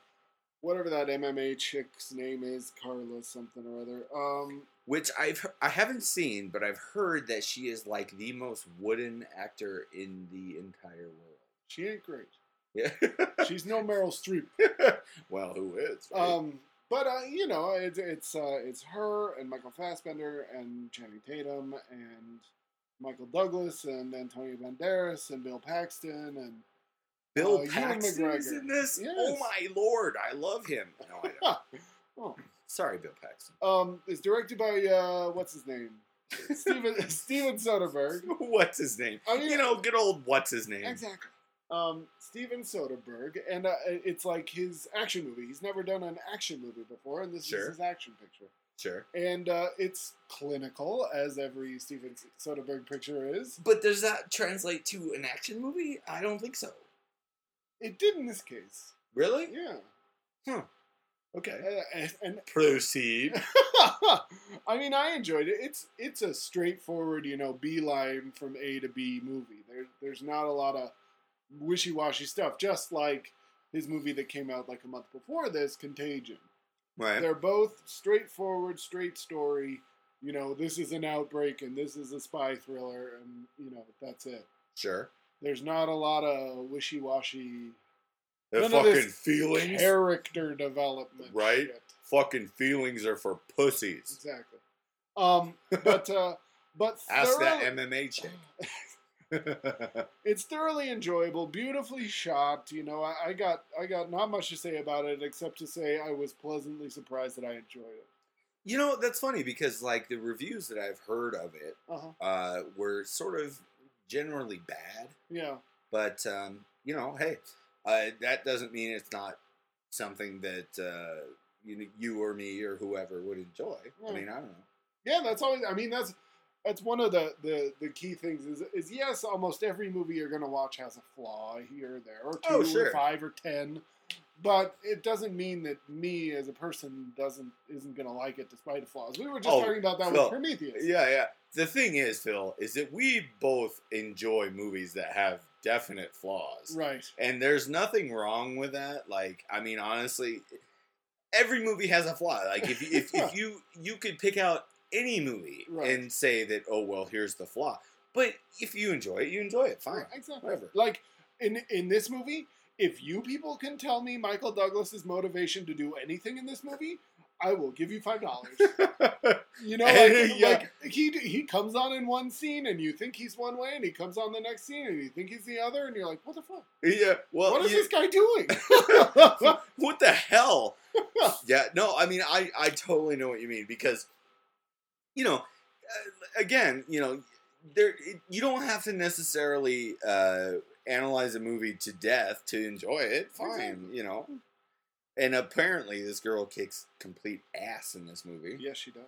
whatever that MMA chick's name is, Carla something or other. Um, which I've I haven't seen, but I've heard that she is like the most wooden actor in the entire world. she ain't great. Yeah. She's no Meryl Streep. well, who is? right? Um, but uh, you know, it's it's uh, it's her and Michael Fassbender and Channing Tatum and Michael Douglas and Antonio Banderas and Bill Paxton and Bill uh, Paxton is in this. Yes. Oh my lord, I love him. No, I don't. oh, Sorry, Bill Paxton. um, it's directed by uh, what's his name, Steven Steven Soderbergh. What's his name? I mean, you know, good old what's his name? Exactly. Um, Steven Soderbergh, and uh, it's like his action movie. He's never done an action movie before, and this Sure. is his action picture. Sure. And uh, it's clinical, as every Steven Soderbergh picture is. But does that translate to an action movie? I don't think so. It did in this case. Really? Yeah. Huh. Okay. Uh, and, and Proceed. I mean, I enjoyed it. It's it's a straightforward, you know, beeline from A to B movie. There, there's not a lot of wishy-washy stuff. Just like his movie that came out like a month before this, Contagion. Right. They're both straightforward, straight story. You know, this is an outbreak and this is a spy thriller, and you know that's it. Sure. There's not a lot of wishy-washy The None of fucking feelings. character development. Right? shit. fucking feelings are for pussies. Exactly. Um, but uh, but Ask that MMA chick. it's thoroughly enjoyable, beautifully shot. You know, I, I got I got not much to say about it except to say I was pleasantly surprised that I enjoyed it. you know, that's funny because like the reviews that I've heard of it Uh-huh. uh, were sort of generally bad. Yeah. But um, you know, hey, uh, that doesn't mean it's not something that uh, you you or me or whoever would enjoy. I mean, I don't know. Yeah, that's always. I mean, that's that's one of the the, the key things is is yes, almost every movie you're gonna watch has a flaw here or there, or two, Oh, sure. or five, or ten. But it doesn't mean that me as a person doesn't isn't gonna like it despite the flaws. We were just Oh, talking about that Phil, with Prometheus. Yeah, yeah. The thing is, Phil, is that we both enjoy movies that have definite flaws. Right. And there's nothing wrong with that. Like, I mean, honestly, every movie has a flaw. Like, if you, if, if you you could pick out any movie Right. and say that, oh well, here's the flaw. But if you enjoy it, you enjoy it. Fine. Right, exactly. whatever. Like in in this movie, if you people can tell me Michael Douglas's motivation to do anything in this movie, I will give you five dollars. You know, like, Yeah. like he he comes on in one scene and you think he's one way, and he comes on the next scene and you think he's the other, and you're like, what the fuck? yeah. Well, what is you- this guy doing? what the hell? yeah, no, I mean, I I totally know what you mean because, you know, uh, again, you know, there it, you don't have to necessarily uh, analyze a movie to death to enjoy it. Fine, you know. And apparently, this girl kicks complete ass in this movie. yes, she does.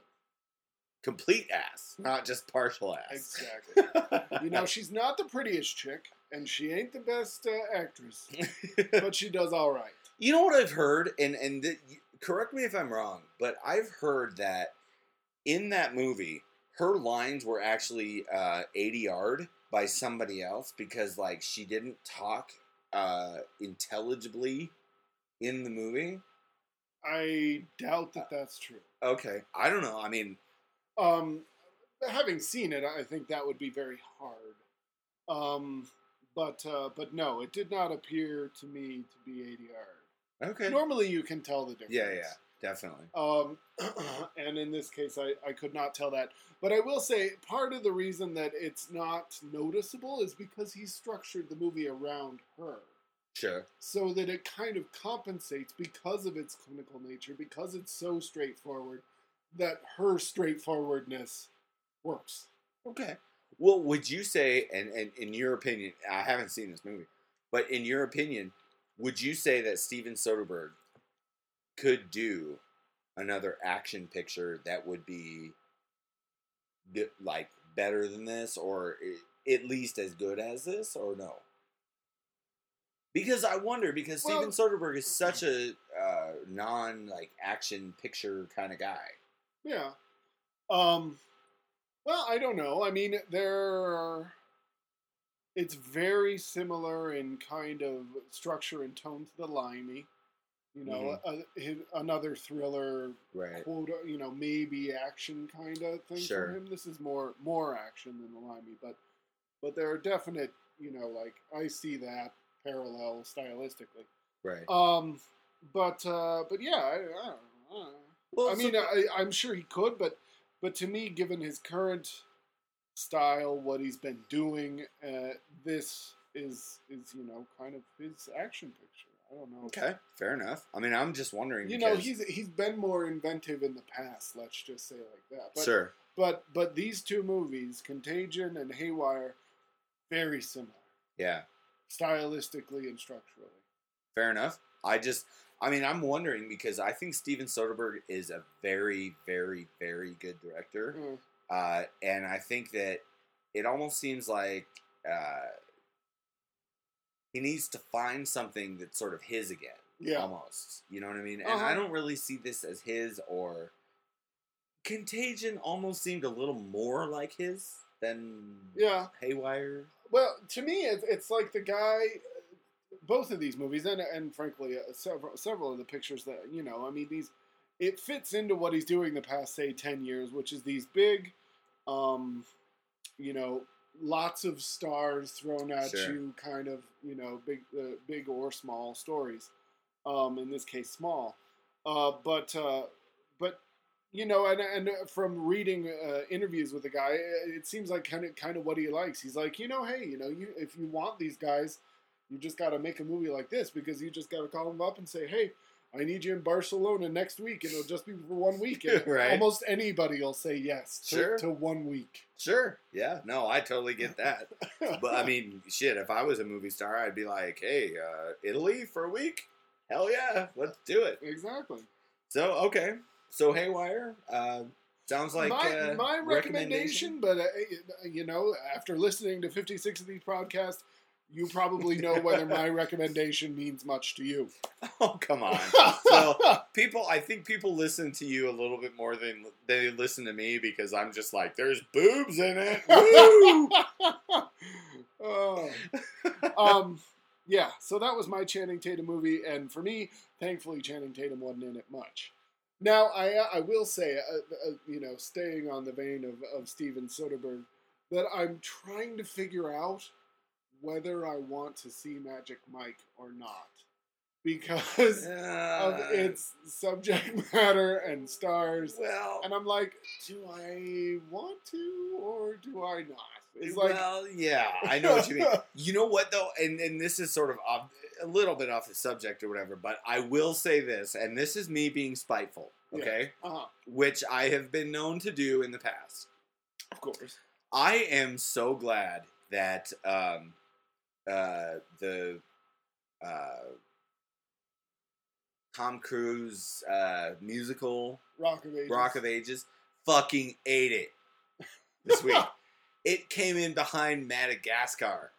Complete ass, not just partial ass. Exactly. You know, she's not the prettiest chick, and she ain't the best uh, actress, but she does all right. You know what I've heard, and and th- correct me if I'm wrong, but I've heard that in that movie, her lines were actually uh, ADR'd by somebody else because like she didn't talk uh, intelligibly in the movie. I doubt that that's true. Okay, I don't know. I mean, Um, having seen it, I think that would be very hard. Um, but uh, but no, it did not appear to me to be ADR. okay, Normally, you can tell the difference. yeah, yeah, definitely. Um, and in this case, I, I could not tell that. But I will say part of the reason that it's not noticeable is because he structured the movie around her. Sure. So that it kind of compensates because of its clinical nature, because it's so straightforward, that her straightforwardness works. Okay. Well, would you say, and, and in your opinion, I haven't seen this movie, but in your opinion, would you say that Steven Soderbergh could do another action picture that would be like better than this, or at least as good as this, or no? Because I wonder, because Well- Steven Soderbergh is such a uh, non like action picture kind of guy. Yeah. Um well, I don't know. I mean, there it's very similar in kind of structure and tone to the limey. You know, a, his- another thriller, Right. quote, you know, maybe action kind of thing Sure. for him. This is more more action than the limey, but but there are definite, you know, like I see that parallel stylistically. Right. Um, but uh, but yeah, I, I don't know. I don't know. Well, I so- mean, I, I'm sure he could, but but to me, given his current style, what he's been doing, uh, this is is you know kind of his action picture. I don't know. Okay, fair enough. I mean, I'm just wondering. You know, he's he's been more inventive in the past. Let's just say like that. But, sure. But but these two movies, Contagion and Haywire, very similar Yeah, stylistically and structurally. fair enough. I just, I mean, I'm wondering because I think Steven Soderbergh is a very, very, very good director, Mm. uh, and I think that it almost seems like uh, he needs to find something that's sort of his again. Yeah. almost. You know what I mean? And Uh-huh. I don't really see this as his or Contagion. Almost seemed a little more like his than Yeah. Haywire. Well, to me, it's, it's like the guy. Both of these movies, and and frankly, uh, several several of the pictures that you know, I mean, these it fits into what he's doing the past say ten years, which is these big, um, you know, lots of stars thrown at Sure. you, kind of you know, big uh, big or small stories. Um, in this case, small, uh, but uh, but you know, and and from reading uh, interviews with the guy, it seems like kind of kind of what he likes. He's like, you know, hey, you know, you if you want these guys, you just got to make a movie like this because you just got to call them up and say, hey, I need you in Barcelona next week, and it'll just be for one week. And Right. Almost anybody will say yes to, Sure. to one week. Sure. Yeah. No, I totally get that. but I mean, shit. If I was a movie star, I'd be like, "Hey, uh, Italy for a week? Hell yeah, let's do it." exactly. So okay. So Haywire uh, sounds like my, uh, my recommendation, but uh, you know, after listening to 56 of these podcasts, you probably know whether my recommendation means much to you. Oh come on. So people, I think people listen to you a little bit more than they listen to me because I'm just like, "There's boobs in it." Woo! oh. um, yeah, so that was my Channing Tatum movie, and for me, thankfully, Channing Tatum wasn't in it much. Now, I I will say, uh, uh, you know, staying on the vein of, of Steven Soderbergh, that I'm trying to figure out whether I want to see Magic Mike or not. Because of Uh, its subject matter and stars. well, And I'm like, do I want to or do I not? It's like, well, yeah, I know what you mean. You know what though, and and this is sort of ob- a little bit off the subject or whatever, but I will say this, and this is me being spiteful, Yeah. okay? Uh-huh. Which I have been known to do in the past. Of course. I am so glad that um, uh, the uh, Tom Cruise uh, musical Rock of Ages. Rock of Ages fucking ate it this week. it came in behind Madagascar.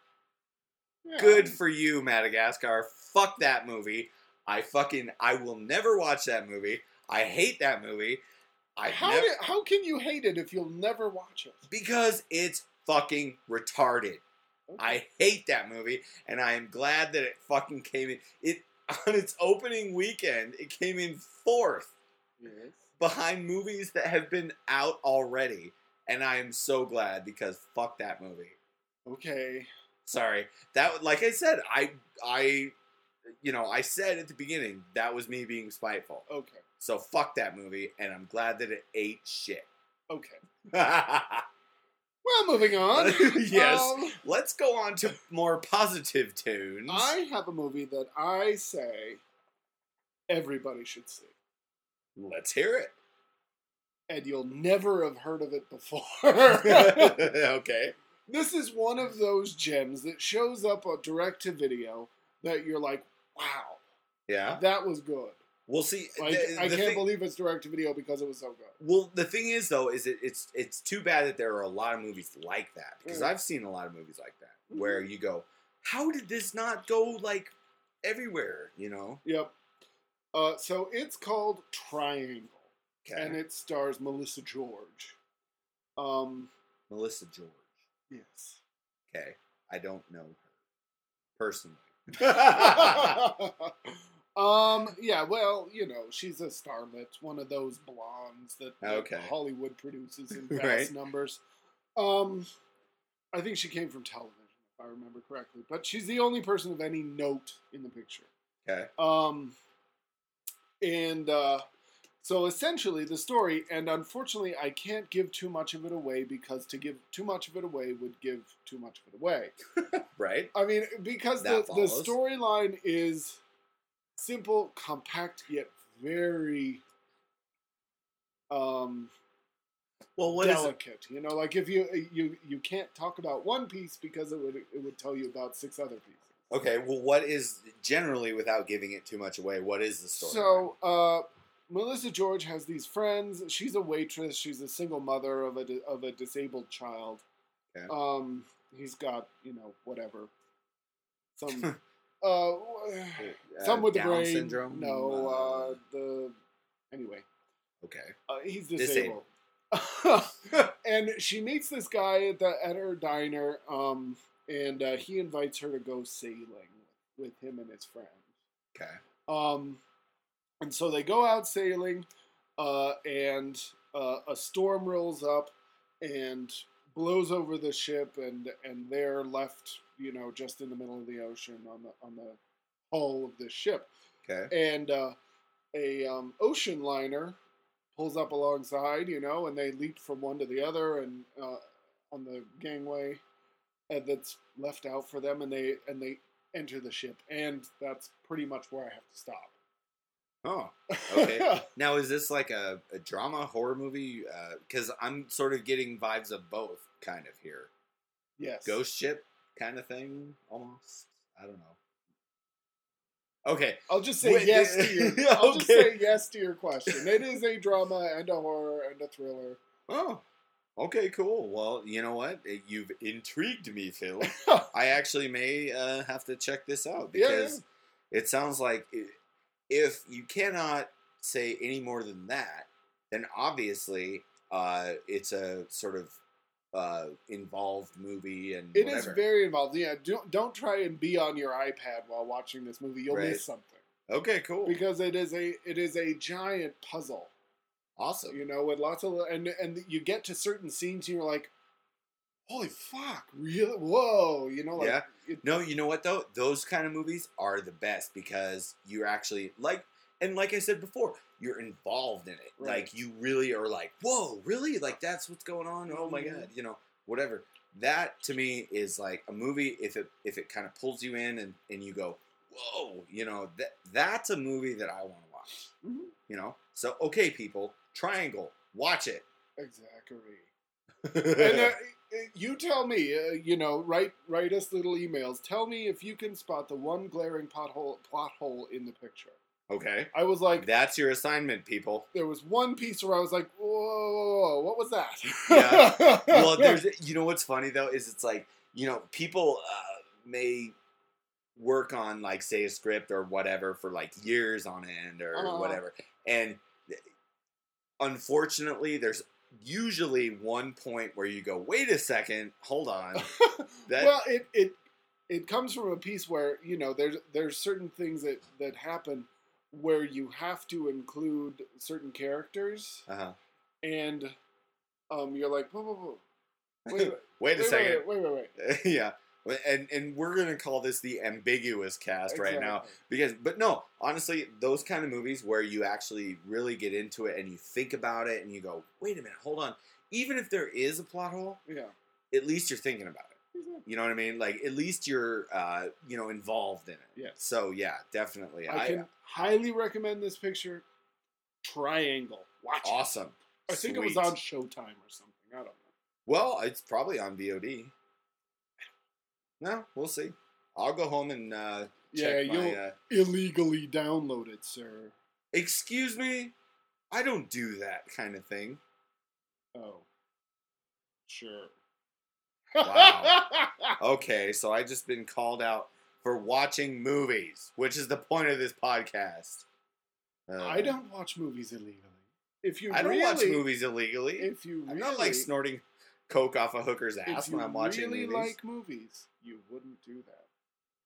Yeah. Good for you, Madagascar. Fuck that movie. I fucking I will never watch that movie. I hate that movie. I How never did, how can you hate it if you'll never watch it? because it's fucking retarded. I hate that movie, and I am glad that it fucking came in. It on its opening weekend, it came in fourth Yes. behind movies that have been out already, and I am so glad because fuck that movie. Okay. Sorry, that like I said, I I, you know, I said at the beginning that was me being spiteful. Okay. So fuck that movie, and I'm glad that it ate shit. Okay. Well, moving on. yes. Um, Let's go on to more positive tunes. I have a movie that I say everybody should see, Let's hear it. and you'll never have heard of it before. okay. this is one of those gems that shows up on direct to video that you're like, wow, Yeah. that was good. We'll see. Like, the, I the can't thing, believe it's direct to video because it was so good. Well, the thing is, though, is it, it's it's too bad that there are a lot of movies like that because Mm. I've seen a lot of movies like that Mhm. where you go, how did this not go like everywhere? You know? Yep. Uh, so it's called Triangle, Okay. and it stars Melissa George. Um, Melissa George. yes. Okay. I don't know her personally. um, yeah, well, you know, she's a starlet, one of those blondes that, Okay. Hollywood produces in vast Right. numbers. Um, I think she came from television, if I remember correctly, but she's the only person of any note in the picture. okay. Um, and uh, so essentially, the story, and unfortunately, I can't give too much of it away because to give too much of it away would give too much of it away. Right. I mean, because the, That the follows. storyline is simple, compact, yet very um, Well, what delicate. You know, like if you you you can't talk about one piece because it would it would tell you about six other pieces. Okay. Well, what is generally, without giving it too much away, what is the story? So, uh, Melissa George has these friends. She's a waitress. She's a single mother of a of a disabled child. Okay. Um, he's got you know whatever, some uh, Uh, some with Down the brain. syndrome. No, uh, the anyway, okay. uh, he's Disabled. disabled. and she meets this guy at the at her diner, um, and uh, he invites her to go sailing with him and his friends. Okay. Um, and so they go out sailing, uh, and uh, a storm rolls up and blows over the ship, and and they're left, you know, just in the middle of the ocean on the on the hull of this ship. Okay. And uh, a um, ocean liner pulls up alongside, you know, and they leap from one to the other, and uh, on the gangway uh, that's left out for them, and they and they enter the ship, and that's pretty much where I have to stop. Oh. Okay. Now, is this like a, a drama horror movie? Because I'm sort of getting vibes of both, kind of here. yes. Ghost ship kind of thing, almost. I don't know. Okay. I'll just say Wait, yes to your. I'll just say yes to your question. It is a drama and a horror and a thriller. Oh. Okay. Cool. Well, you know what? You've intrigued me, Phil. I actually may uh, have to check this out Yeah, because it sounds like if you cannot say any more than that, then obviously uh, it's a sort of uh, involved movie and It is whatever. very involved. Yeah, don't don't try and be on your iPad while watching this movie. You'll Right. miss something okay. Cool. because it is a it is a giant puzzle. awesome. You know, with lots of and and you get to certain scenes and you're like, holy fuck, really? Whoa, you know, like Yeah. it- No, you know what though? Those kind of movies are the best because you're actually like, and like I said before, you're involved in it. Right. Like you really are like, whoa, really? Like that's what's going on? Oh my Mhm. god, you know, whatever. That to me is like a movie. If it if it kind of pulls you in and and you go, whoa, you know that that's a movie that I want to watch. Mhm. You know, so okay, people, Triangle, watch it. Exactly. and uh, you tell me, uh, you know, write write us little emails. Tell me if you can spot the one glaring pothole plot hole in the picture. Okay, I was like, that's your assignment, people. there was one piece where I was like, whoa, whoa, whoa, what was that? Yeah. well, there's you know what's funny though is it's like you know people uh, may work on like say a script or whatever for like years on end or Uh-huh. whatever, and unfortunately, there's usually one point where you go, wait a second, hold on, that well, it, it it comes from a piece where you know there's there's certain things that that happen where you have to include certain characters, uh-huh. and um, you're like, whoa, whoa, whoa. Wait, wait, wait a wait, second, wait, wait, wait, wait. yeah. And and we're gonna call this the ambiguous cast right now because but no honestly those kind of movies where you actually really get into it and you think about it and you go wait a minute hold on even if there is a plot hole Yeah. at least you're thinking about it you know what i mean like at least you're uh you know involved in it Yeah. so yeah definitely I can highly recommend this picture. Triangle. Watch it. awesome I think it was on Showtime or something. I don't know. well it's probably on vod no we'll see i'll go home and uh Yeah, check my, you'll uh, illegally download it, sir. excuse me i don't do that kind of thing Oh. Sure. Wow. Okay, so I just been called out for watching movies, which is the point of this podcast. Uh, I don't watch movies illegally. If you I don't really, watch movies illegally. If you I'm not like snorting coke off a hooker's ass when I'm watching really movies. like movies, you wouldn't do that.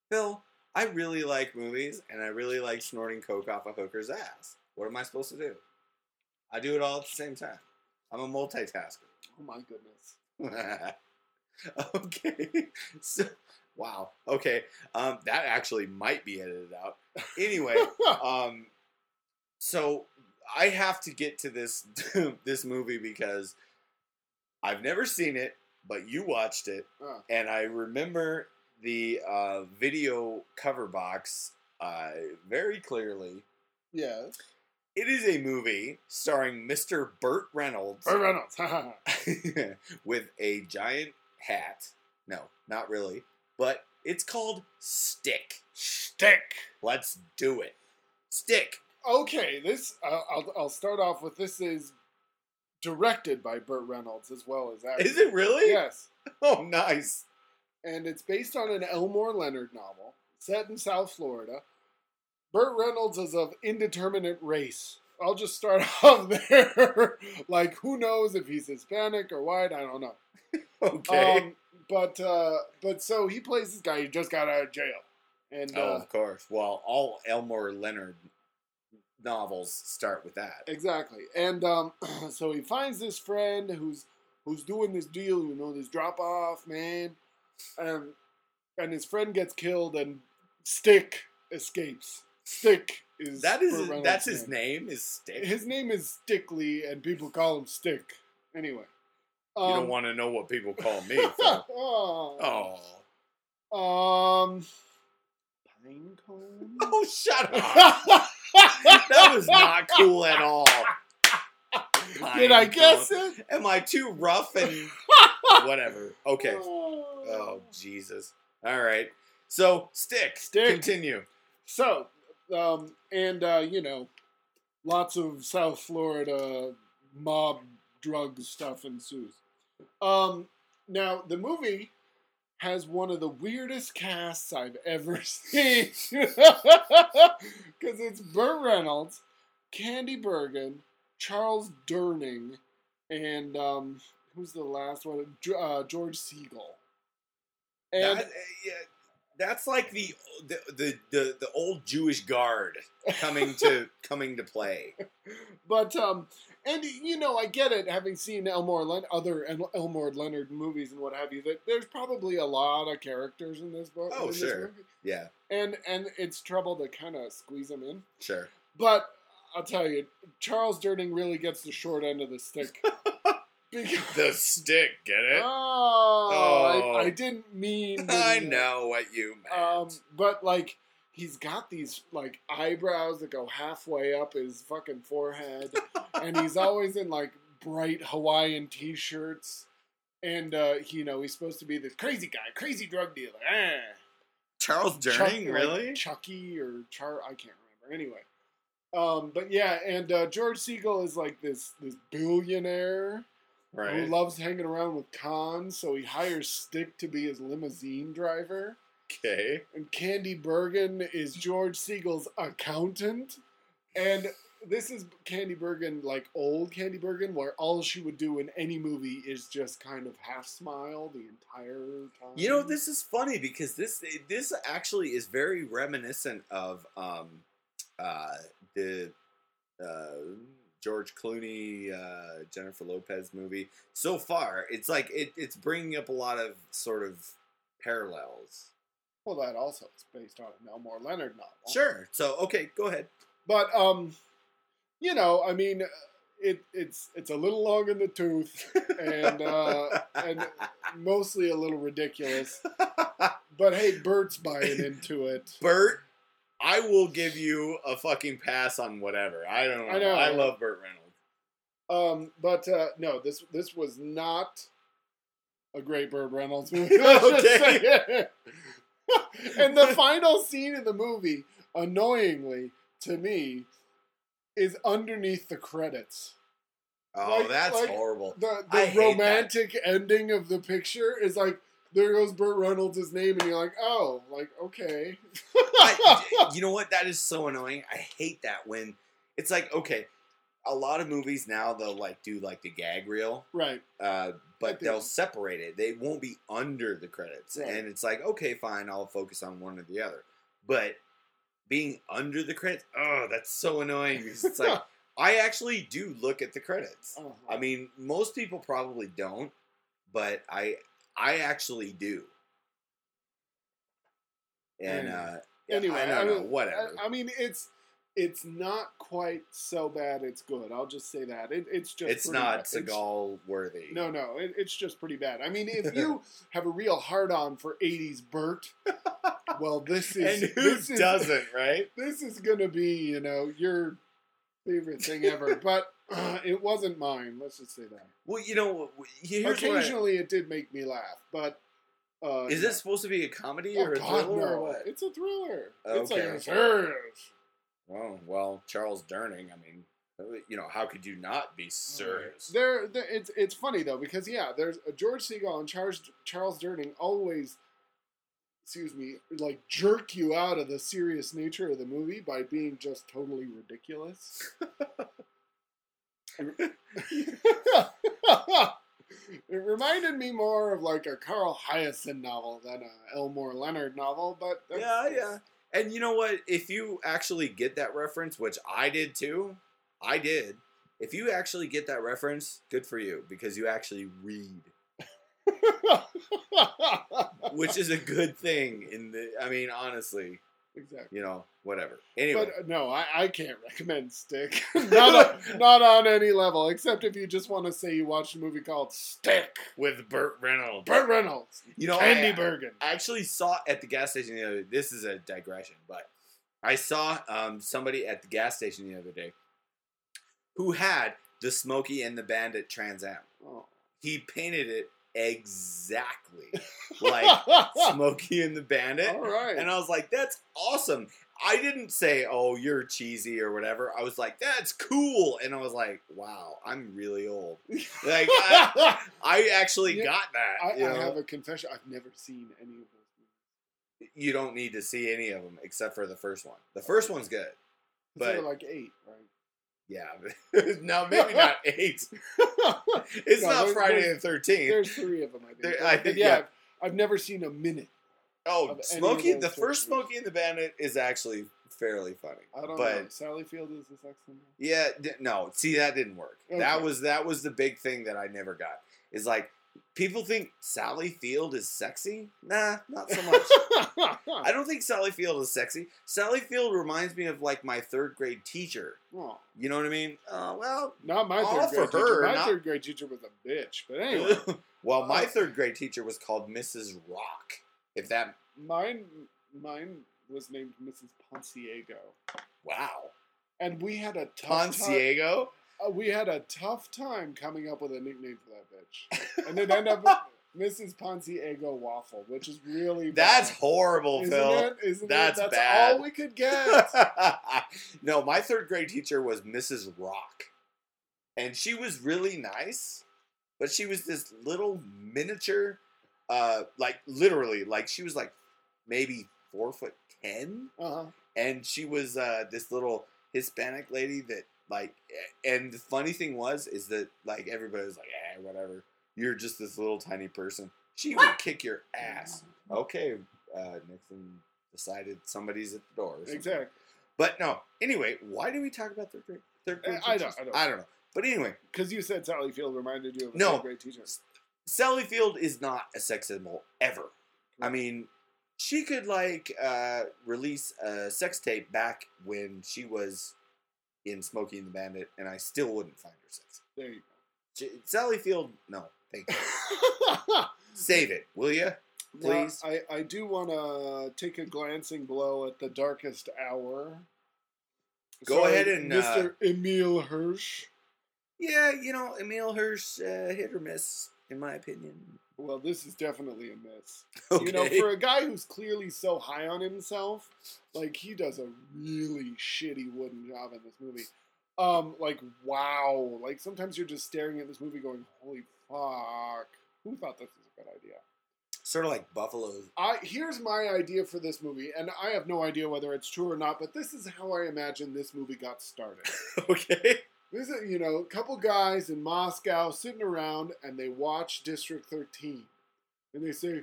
Phil, I really like movies, and I really like snorting coke off a hooker's ass. What am I supposed to do? I do it all at the same time. I'm a multitasker. Oh my goodness. okay. So, wow. Okay. Um, that actually might be edited out. Anyway, um, so I have to get to this this movie because I've never seen it, but you watched it, Ah. and I remember the uh, video cover box uh, very clearly. yeah. It is a movie starring Mr. Burt Reynolds Burt Reynolds. with a giant hat. No, not really. But it's called Stick. Stick. Let's do it. Stick. Okay, this uh, I'll I'll start off with this is directed by Burt Reynolds as well as acted. Is it really? Yes. Oh, nice. and it's based on an Elmore Leonard novel set in South Florida. Burt Reynolds is of indeterminate race. I'll just start off there. like, who knows if he's Hispanic or white? I don't know. Okay. Um, but uh, but so he plays this guy who just got out of jail, and oh, uh, of course. Well, all Elmore Leonard novels start with that. exactly. And um, so he finds this friend who's who's doing this deal, you know, this drop off man, and and his friend gets killed, and Stick escapes. Stick is That is that's his name. Is Stick. His name is Stickley, and people call him Stick. Anyway, you um, don't want to know what people call me. Oh, oh. um, Pinecone. Oh, shut up. that was not cool at all. Did I Pinecone. guess it? Am I too rough and whatever? Okay. Oh. Oh Jesus! All right. So stick. Stick. Continue. So, um, and uh, you know, lots of South Florida mob drug stuff ensues. Um, now the movie has one of the weirdest casts I've ever seen because it's Burt Reynolds, Candy Bergen, Charles Durning, and um, who's the last one? Uh, George Segal. And That- uh, yeah, that's like the, the the the the old Jewish guard coming to coming to play. But um, and you know, I get it. Having seen Elmore Len- other El- Elmore Leonard movies and what have you, that there's probably a lot of characters in this book. Oh, sure. movie. Yeah. and and it's trouble to kind of squeeze them in. Sure. But I'll tell you, Charles Durning really gets the short end of the stick. because, The stick. Get it? oh, Oh. I, I didn't mean. I know what you meant. Um, but like he's got these like eyebrows that go halfway up his fucking forehead, and he's always in like bright Hawaiian t-shirts, and uh, you know he's supposed to be this crazy guy, crazy drug dealer. Ah. Charles Chuck- Durning, like really? Chucky or Char? I can't remember. Anyway, um, but yeah, and uh, George Segal is like this this billionaire who Right. loves hanging around with cons, so he hires Stick to be his limousine driver. Okay. And Candy Bergen is George Segal's accountant. And this is Candy Bergen, like old Candy Bergen, where all she would do in any movie is just kind of half smile the entire time. You know, this is funny because this this actually is very reminiscent of um, uh, the uh, George Clooney, uh, Jennifer Lopez movie. So far, it's like it, it's bringing up a lot of sort of parallels. Well, that also is based on an Elmore Leonard novel. Sure. So okay, go ahead. But um, you know, I mean, it it's it's a little long in the tooth and uh, and mostly a little ridiculous. But hey, Burt's buying into it. Burt, I will give you a fucking pass on whatever. I don't know. I know. I love Burt Reynolds. Um, but uh, no, this this was not a great Burt Reynolds movie. Okay. and the final scene of the movie, annoyingly to me, is underneath the credits. Oh, Like- that's like- horrible. The the romantic ending of the picture is like there goes Burt Reynolds' name, and you're like, oh, like okay. I, you know what? That is so annoying. I hate that when it's like, okay, a lot of movies now they'll like do like the gag reel, right. uh, but they'll separate it. They won't be under the credits, Right. and it's like, okay, fine, I'll focus on one or the other. But being under the credits, oh, that's so annoying because it's like I actually do look at the credits. Uh-huh. I mean, most people probably don't, but I I actually do. And uh, Anyway, I don't I know, whatever. I, I mean, it's it's not quite so bad. It's good. I'll just say that. It, it's just it's not bad. It's- Seagal worthy. No, no, it, it's just pretty bad. I mean, if you have a real hard on for '80s Burt, well, this is and who this doesn't, right? This is gonna be, you know, your favorite thing ever. but uh, it wasn't mine. Let's just say that. Well, you know, what I- Occasionally, it did make me laugh, but uh, is no. this supposed to be a comedy Oh, or a God, thriller or what? It's a thriller. It's like a serious. Oh well, Charles Durning. I mean, you know, how could you not be serious? There, there, it's it's funny though because yeah, there's uh, George Segal and Charles Charles Durning always, excuse me, like jerk you out of the serious nature of the movie by being just totally ridiculous. it reminded me more of like a Carl Hiaasen novel than a Elmore Leonard novel, but that's, Yeah, yeah. And you know what? If you actually get that reference, which I did too, I did. If you actually get that reference, good for you because you actually read, which is a good thing. In the, I mean, honestly, exactly. you know, whatever. Anyway, But uh, no, I, I can't recommend Stick. not, on, not on any level, except if you just want to say you watched a movie called Stick. with Burt Reynolds, Burt Reynolds, you know, Andy I, Bergen. I actually saw at the gas station the other. This is a digression, but I saw um, somebody at the gas station the other day who had the Smokey and the Bandit Trans Am. Oh. He painted it exactly like Smokey and the Bandit, All right. and I was like, "That's awesome." I didn't say, "Oh, you're cheesy" or whatever. I was like, "That's cool," and I was like, "Wow, I'm really old." Like I, I actually Yeah, got that. I, I have a confession. I've never seen any of those movies. you don't need to see any of them except for the first one. The first one's good. But like eight, right? Yeah. no, maybe not eight. It's No, not Friday the thirteenth. There's three of them, I think. There- I think yeah, yeah. I've, I've never seen a minute. Oh, of any of Smokey! The first. Smokey and the Bandit is actually fairly funny. I don't but know. Sally Field is the sex symbol. yeah, d- no. See, that didn't work. That was that was the big thing that I never got. Is like people think Sally Field is sexy. Nah, not so much. I don't think Sally Field is sexy. Sally Field reminds me of like my third grade teacher. Oh, You know what I mean? Uh, well, not my All third grade for teacher. her, My not- third grade teacher was a bitch. But anyway, well, my Uh, third grade teacher was called Mrs. Rock. If that mine, mine was named Mrs. Ponciego, Wow. and we had a tough. Ponciego? Uh, we had a tough time coming up with a nickname for that bitch, and it ended up with Mrs. Ponciego Waffle, which is really That's bad. horrible, Isn't Phil. it? Isn't That's it? That's bad. all we could get. no, my third grade teacher was Mrs. Rock. And she was really nice, but she was this little miniature, uh, like literally, like she was like maybe four foot ten. Uh-huh. And she was uh, this little Hispanic lady that like and the funny thing was is that like everybody was like, eh, whatever. You're just this little tiny person. She would kick your ass. Okay, uh, Nixon decided somebody's at the door. Exactly. But no. Anyway, why do we talk about third grade? Third grade I- I teachers? don't- I don't. I don't know. But anyway, Because you said Sally Field reminded you of a No. third grade teacher. Sally Field is not a sex symbol ever. I mean, she could like uh, release a sex tape back when she was in Smokey and the Bandit, and I still wouldn't find her sexy. There you She, Sally Field, no, thank you. Save it, will you? Please. I, I do want to take a glancing blow at the darkest hour. Go ahead and, uh, Mr. Emile Hirsch. Yeah, you know, Emile Hirsch, uh, hit or miss, in my opinion. Well, this is definitely a miss. Okay. You know, for a guy who's clearly so high on himself, like he does a really shitty wooden job in this movie. Um, like wow, like sometimes you're just staring at this movie going, "Holy fuck, who thought this was a good idea?" sort of like Buffalo. I here's my idea for this movie, and I have no idea whether it's true or not, but this is how I imagine this movie got started. okay. This is, you know, a couple guys in Moscow sitting around and they watch District 13. And they say,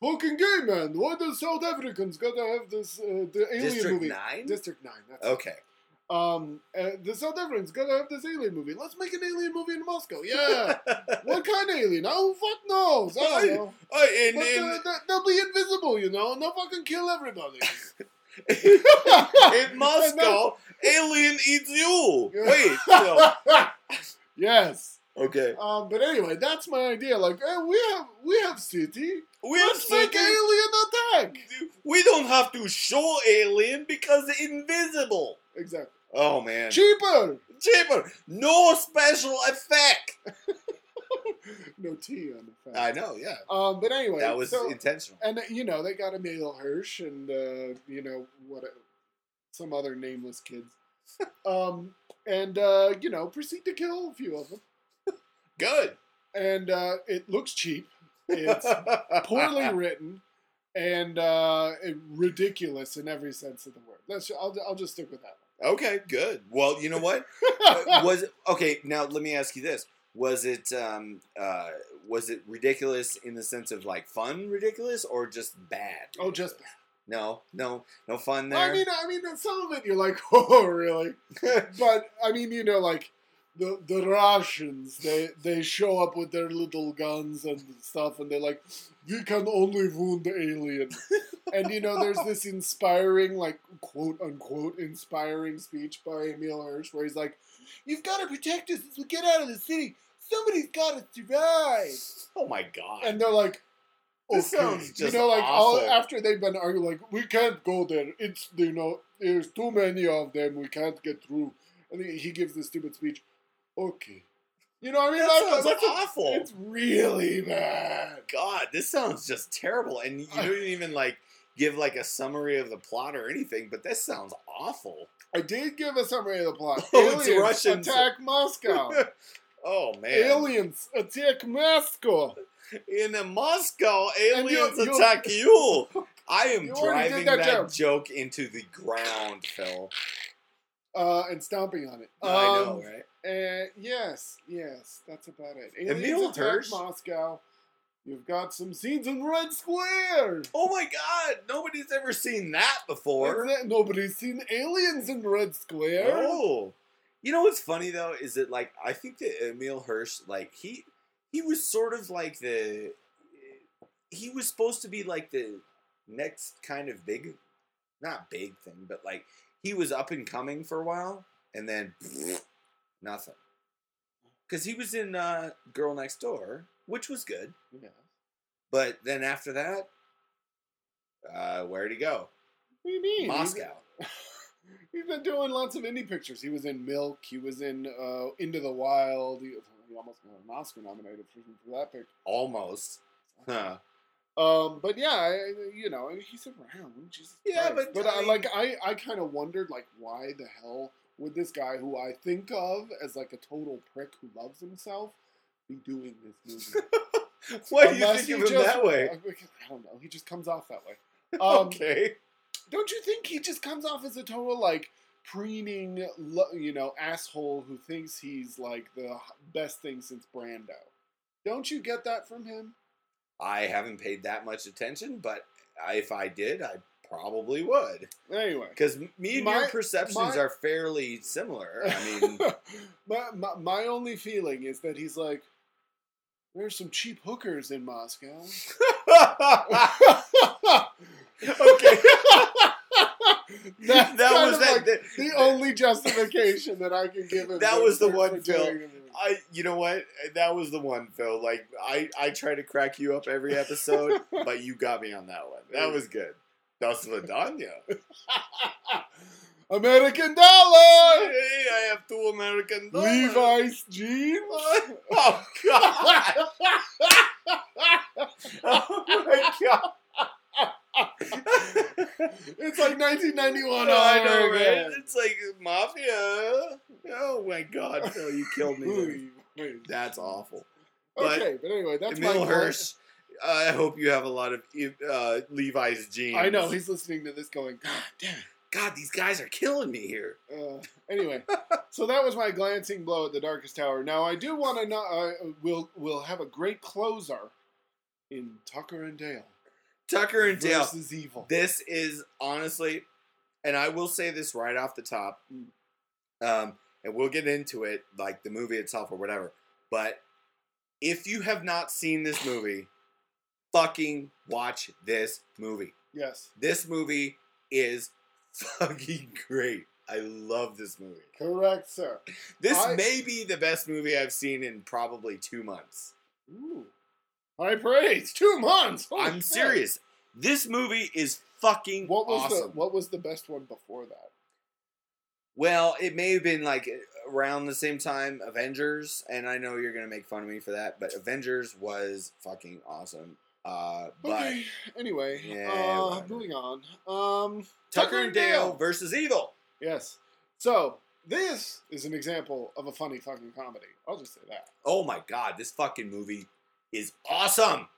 fucking gay man, why the South Africans gotta have this, uh, the alien District movie? 9? District 9, that's it. Okay. Um, uh, the South Africans gotta have this alien movie. Let's make an alien movie in Moscow. Yeah. what kind of alien? Oh, fuck knows. I don't know. Oh, and, But and- uh, they- they'll be invisible, you know, and they'll fucking kill everybody. in Moscow, alien eats you. Wait. no. yes. Okay. Um, but anyway, that's my idea. Like, hey, we have we have city. We Let's make second- alien attack. We don't have to show alien because it's invisible. Exactly. Oh man. Cheaper. Cheaper. No special effect. no T on the fact. I know. Yeah. Um, but anyway, That was so, intentional. and uh, you know they got Emile Hirsch and uh, you know what some other nameless kids. um, and uh, you know proceed to kill a few of them. Good. And uh, it looks cheap. It's poorly written and uh, ridiculous in every sense of the word. Let's. I'll, I'll just stick with that. okay. Good. Well, you know what? Uh, was okay? Now let me ask you this: Was it um uh was it ridiculous in the sense of like fun ridiculous or just bad? oh, just. no, no, no fun there. I mean, I mean, some of it you're like, oh, really? But I mean, you know, like the the Russians, they they show up with their little guns and stuff, and they're like, we can only wound the alien. and you know, there's this inspiring, like quote unquote, inspiring speech by Emile Hirsch where he's like, "You've got to protect us as we get out of the city. Somebody's got to survive." oh my god! And they're like. This okay. sounds just you know, like all after they've been arguing, like we can't go there. It's you know, there's too many of them. We can't get through. And he gives this stupid speech. Okay, you know, what I mean, That Like, sounds that's awful. It's really bad. God, this sounds just terrible. And you didn't even like give like a summary of the plot or anything, but this sounds awful. I did give a summary of the plot. Oh, Aliens Russians. attack Moscow. Oh man! Aliens attack Moscow. in Moscow, aliens you- attack you. I am You driving that, that joke. joke into the ground, Phil. Uh, and stomping on it. I know, Um, right? Uh, yes, yes, that's about it. Emile Aliens attack Hirsch? Moscow. You've got some scenes in Red Square. Oh my God! Nobody's ever seen that before. Isn't Nobody's seen aliens in Red Square. Oh, you know what's funny though is that like I think that Emile Hirsch like he he was sort of like the he was supposed to be like the next kind of big, not big thing, but like he was up and coming for a while, and then nothing. Because he was in uh, Girl Next Door, which was good, Yeah. but then after that, uh, where'd he go? What do you mean? Moscow. He's been doing lots of indie pictures. He was in Milk. He was in uh, Into the Wild. He, he almost got an Oscar nominated for, for that picture. Almost. Huh. Um, but yeah, I, you know, he's around. Jesus Yeah, Christ. but but I I, like I, I kind of wondered like why the hell would this guy who I think of as like a total prick who loves himself be doing this movie? Why do you Unless think he of him just- that way? I don't know. He just comes off that way. Um, okay. Don't you think he just comes off as a total like preening, lo- you know, asshole who thinks he's like the best thing since Brando? Don't you get that from him? I haven't paid that much attention, but I- if I did, I probably would. Anyway, Because me and My- your perceptions my- are fairly similar. I mean, my, my my only feeling is that he's like, there's some cheap hookers in Moscow. okay. That's that was that. like that- the only justification that I can give him. That was the one, Phil. I, you know what? That was the one, Phil. Like I, I try to crack you up every episode, but you got me on that one. That was good. Das Vidanya. American dollar, Hey, I have two American dollars. Levi's jeans. Oh God! Oh my God! it's like 1991 all I know, right? It's like mafia. Oh my God, Phil, you killed me. there. Ooh, wait. That's awful. But okay, but anyway, that's Emile my Hirsch. I hope you have a lot of uh, Levi's jeans. I know he's listening to this going. God damn it. God, these guys are killing me here. Uh, anyway, so that was my glancing blow at the Darkest Hour. Now I do want to know. Uh, we'll we'll have a great closer in Tucker and Dale Tucker and Dale. versus Evil. This is honestly, and I will say this right off the top, Mm. um, and we'll get into it, like the movie itself or whatever. But if you have not seen this movie, fucking watch this movie. Yes, This movie is fucking great. I love this movie. correct, sir. This I- may be the best movie I've seen in probably two months. Ooh. High praise. Two months. Holy I'm shit. serious. This movie is fucking What was awesome. the What was the best one before that? Well, it may have been like around the same time Avengers, and I know you're gonna make fun of me for that, but Avengers was fucking awesome. Uh, but Okay. Anyway, Yeah, uh, moving on. Um, Tucker and Dale versus Evil. Yes. So this is an example of a funny fucking comedy. I'll just say that. Oh my god, this fucking movie is awesome.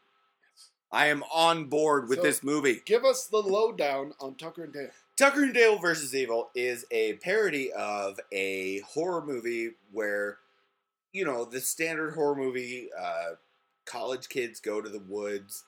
I am on board with So- this movie. Give us the lowdown on Tucker and Dale. Tucker and Dale versus Evil is a parody of a horror movie where, you know, the standard horror movie, uh, college kids go to the woods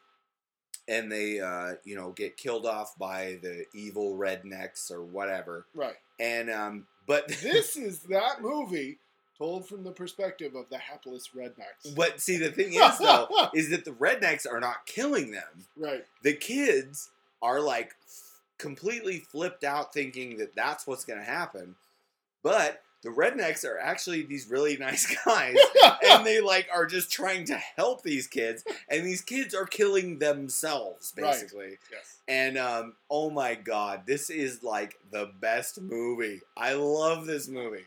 and they, uh, you know, get killed off by the evil rednecks or whatever. Right. And, um, but This is that movie told from the perspective of the hapless rednecks. but see, the thing is, though, is that the rednecks are not killing them. Right. the kids are like completely flipped out thinking that that's what's going to happen but the rednecks are actually these really nice guys and they like are just trying to help these kids and these kids are killing themselves Right. basically yes. and um oh my god this is like the best movie i love this movie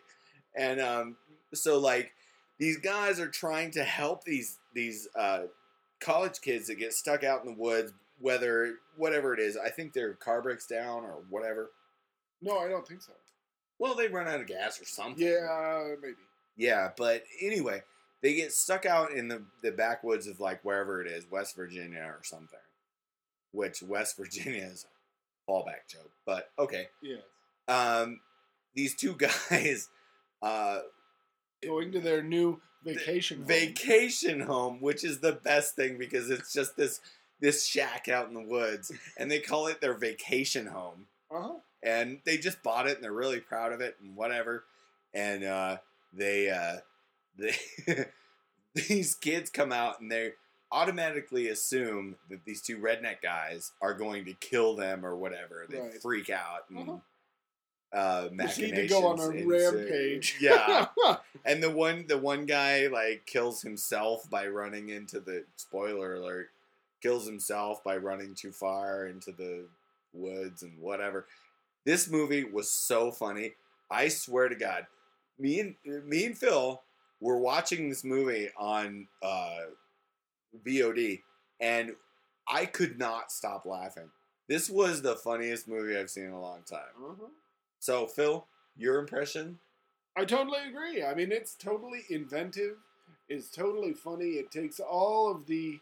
and um so like these guys are trying to help these these uh college kids that get stuck out in the woods whether whatever it is i think their car breaks down or whatever No, I don't think so. Well they run out of gas or something Yeah, maybe. yeah but anyway they get stuck out in the, the backwoods of like wherever it is west virginia or something which west virginia is a fallback joke but okay Yes. um, these two guys uh, Going to their new vacation. home. vacation home, which is the best thing because it's just this this shack out in the woods, and they call it their vacation home, Uh-huh. And they just bought it and they're really proud of it and whatever, and uh, they uh, they these kids come out and they automatically assume that these two redneck guys are going to kill them or whatever. They Right. freak out and. Uh-huh. Uh, Proceed to go on a rampage. Yeah, and the one the one guy like kills himself by running into the spoiler alert kills himself by running too far into the woods and whatever. This movie was so funny. I swear to God, me and me and Phil were watching this movie on uh, VOD, and I could not stop laughing. This was the funniest movie I've seen in a long time. Uh-huh. So, Phil, your impression? I totally agree. I mean, it's totally inventive. It's totally funny. It takes all of the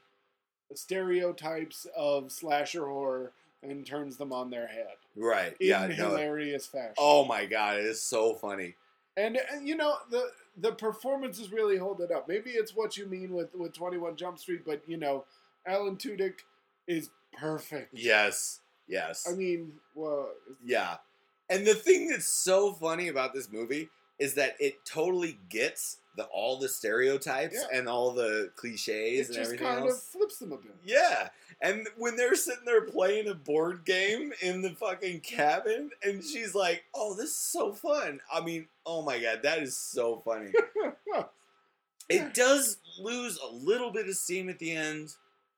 stereotypes of slasher horror and turns them on their head Right. in yeah. No. hilarious fashion. Oh my God, it is so funny. And, and you know the the performances really hold it up. Maybe it's what you mean with with Twenty One Jump Street, but you know, Alan Tudyk is perfect. Yes. Yes. I mean, well, Yeah. And the thing that's so funny about this movie is that it totally gets the all the stereotypes Yeah. and all the cliches it and just everything kind else. of flips them a bit. Yeah. And when they're sitting there playing a board game in the fucking cabin, and she's like, "Oh, this is so fun." I mean, oh my god, that is so funny. it does lose a little bit of steam at the end,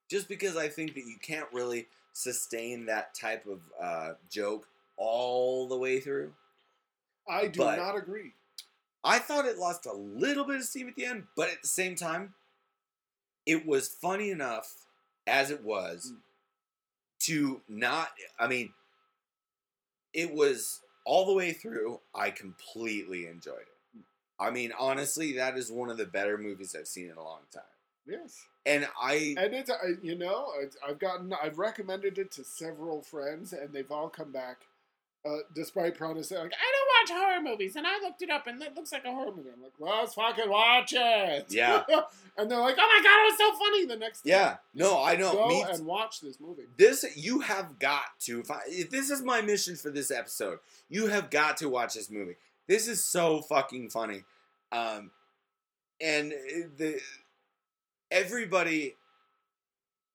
just because I think that you can't really sustain that type of uh, joke all the way through. I do But- not agree. I thought it lost a little bit of steam at the end, but at the same time, it was funny enough as it was Mm. to not. I mean, it was all the way through. I completely enjoyed it. I mean, honestly, that is one of the better movies I've seen in a long time. Yes. And I, And it's I- you know I've gotten I've recommended it to several friends and they've all come back, uh, despite promising like I don't watch horror movies and I looked it up and it looks like a horror movie. I'm like, well, let's fucking watch it. Yeah. and they're like, oh my god, it was so funny. The next day. yeah, no, I know. go me and watch this movie. this you have got to if, I, if this is my mission for this episode you have got to watch this movie this is so fucking funny um and the everybody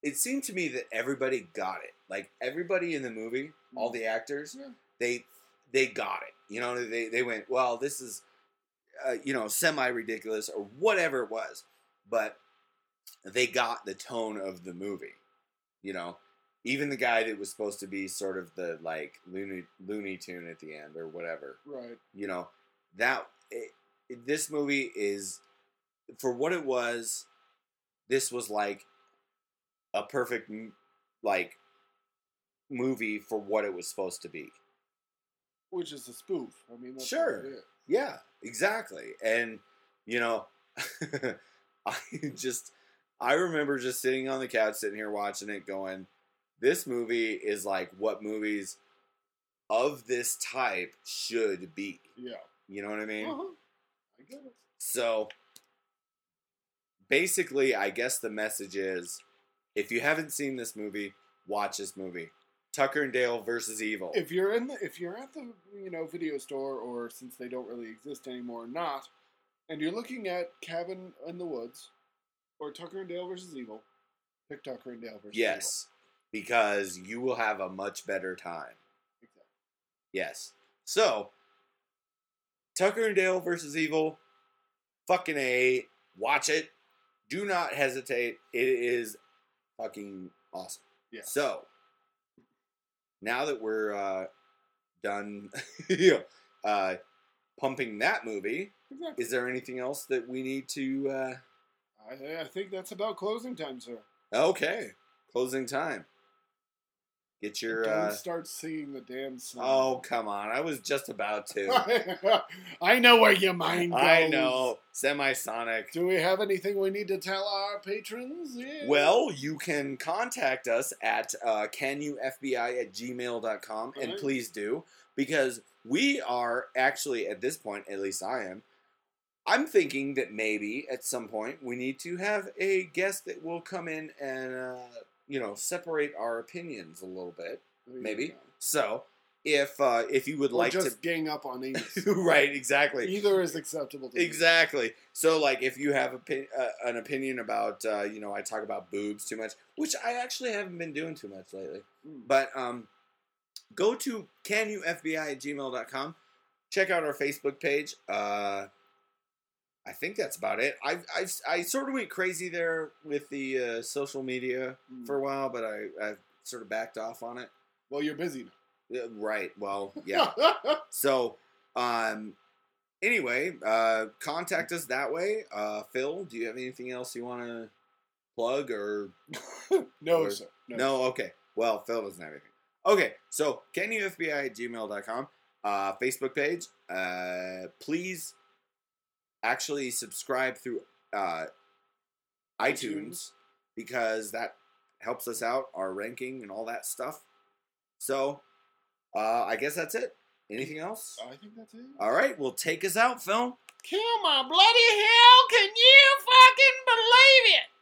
it seemed to me that everybody got it like everybody in the movie all the actors Yeah. They they got it you know they, they went well this is uh, you know semi ridiculous or whatever it was but they got the tone of the movie you know? Even the guy that was supposed to be sort of the like looney looney tune at the end or whatever Right. you know? That it, it- this movie is for what it was this was like a perfect like movie for what it was supposed to be Which is a spoof. I mean, that's Sure. What it is. yeah exactly and you know i just i remember just sitting on the couch sitting here watching it going this movie is like what movies of this type should be Yeah. you know what i mean Uh-huh. I get it. So basically, I guess the message is if you haven't seen this movie, watch this movie. Tucker and Dale versus Evil. If you're in the, if you're at the you know video store or since they don't really exist anymore, not, and you're looking at Cabin in the Woods or Tucker and Dale versus Evil, pick Tucker and Dale versus Evil. yes, because you will have a much better time. Exactly. Yes. So, Tucker and Dale versus Evil, fucking A. Watch it. Do not hesitate. It is fucking awesome. Yes. So, now that we're uh, done you know, uh, pumping that movie, Exactly. is there anything else that we need to? Uh... I, I think that's about closing time, sir. Okay, closing time. Get your. Don't Uh... start singing the damn song. Oh come on! I was just about to. I know where your mind goes. I know. Semisonic. Do we have anything we need to tell our patrons? Yeah. Well, you can contact us at uh, canyoufbi at gmail.com, and please do, because we are actually, at this point, at least I am, I'm thinking that maybe at some point we need to have a guest that will come in and, uh, you know, separate our opinions a little bit. Maybe. So, if uh, if you would Or like just gang up on Amos. right, exactly. Either is acceptable. To me. Exactly. So, like, if you have a, uh, an opinion about, uh, you know, I talk about boobs too much, which I actually haven't been doing too much lately. Mm. But um, go to canyoufbi at gmail.com. Check out our Facebook page. Uh, I think that's about it. I I I sort of went crazy there with the uh, social media Mm. for a while, but I I sort of backed off on it. Well, you're busy. Right. Well, yeah. so, um, anyway, uh, contact us that way. Uh, Phil, do you have anything else you want to plug or no, Or- sir. No. No, okay. Well, Phil doesn't have anything. Okay, so canyoufbi at gmail.com, uh, Facebook page. Uh, please actually subscribe through uh, iTunes iTunes. because that helps us out, our ranking and all that stuff. So, uh, I guess that's it. Anything else? I think that's it. All right, well, take us out, Phil. Kill my bloody hell! Can you fucking believe it?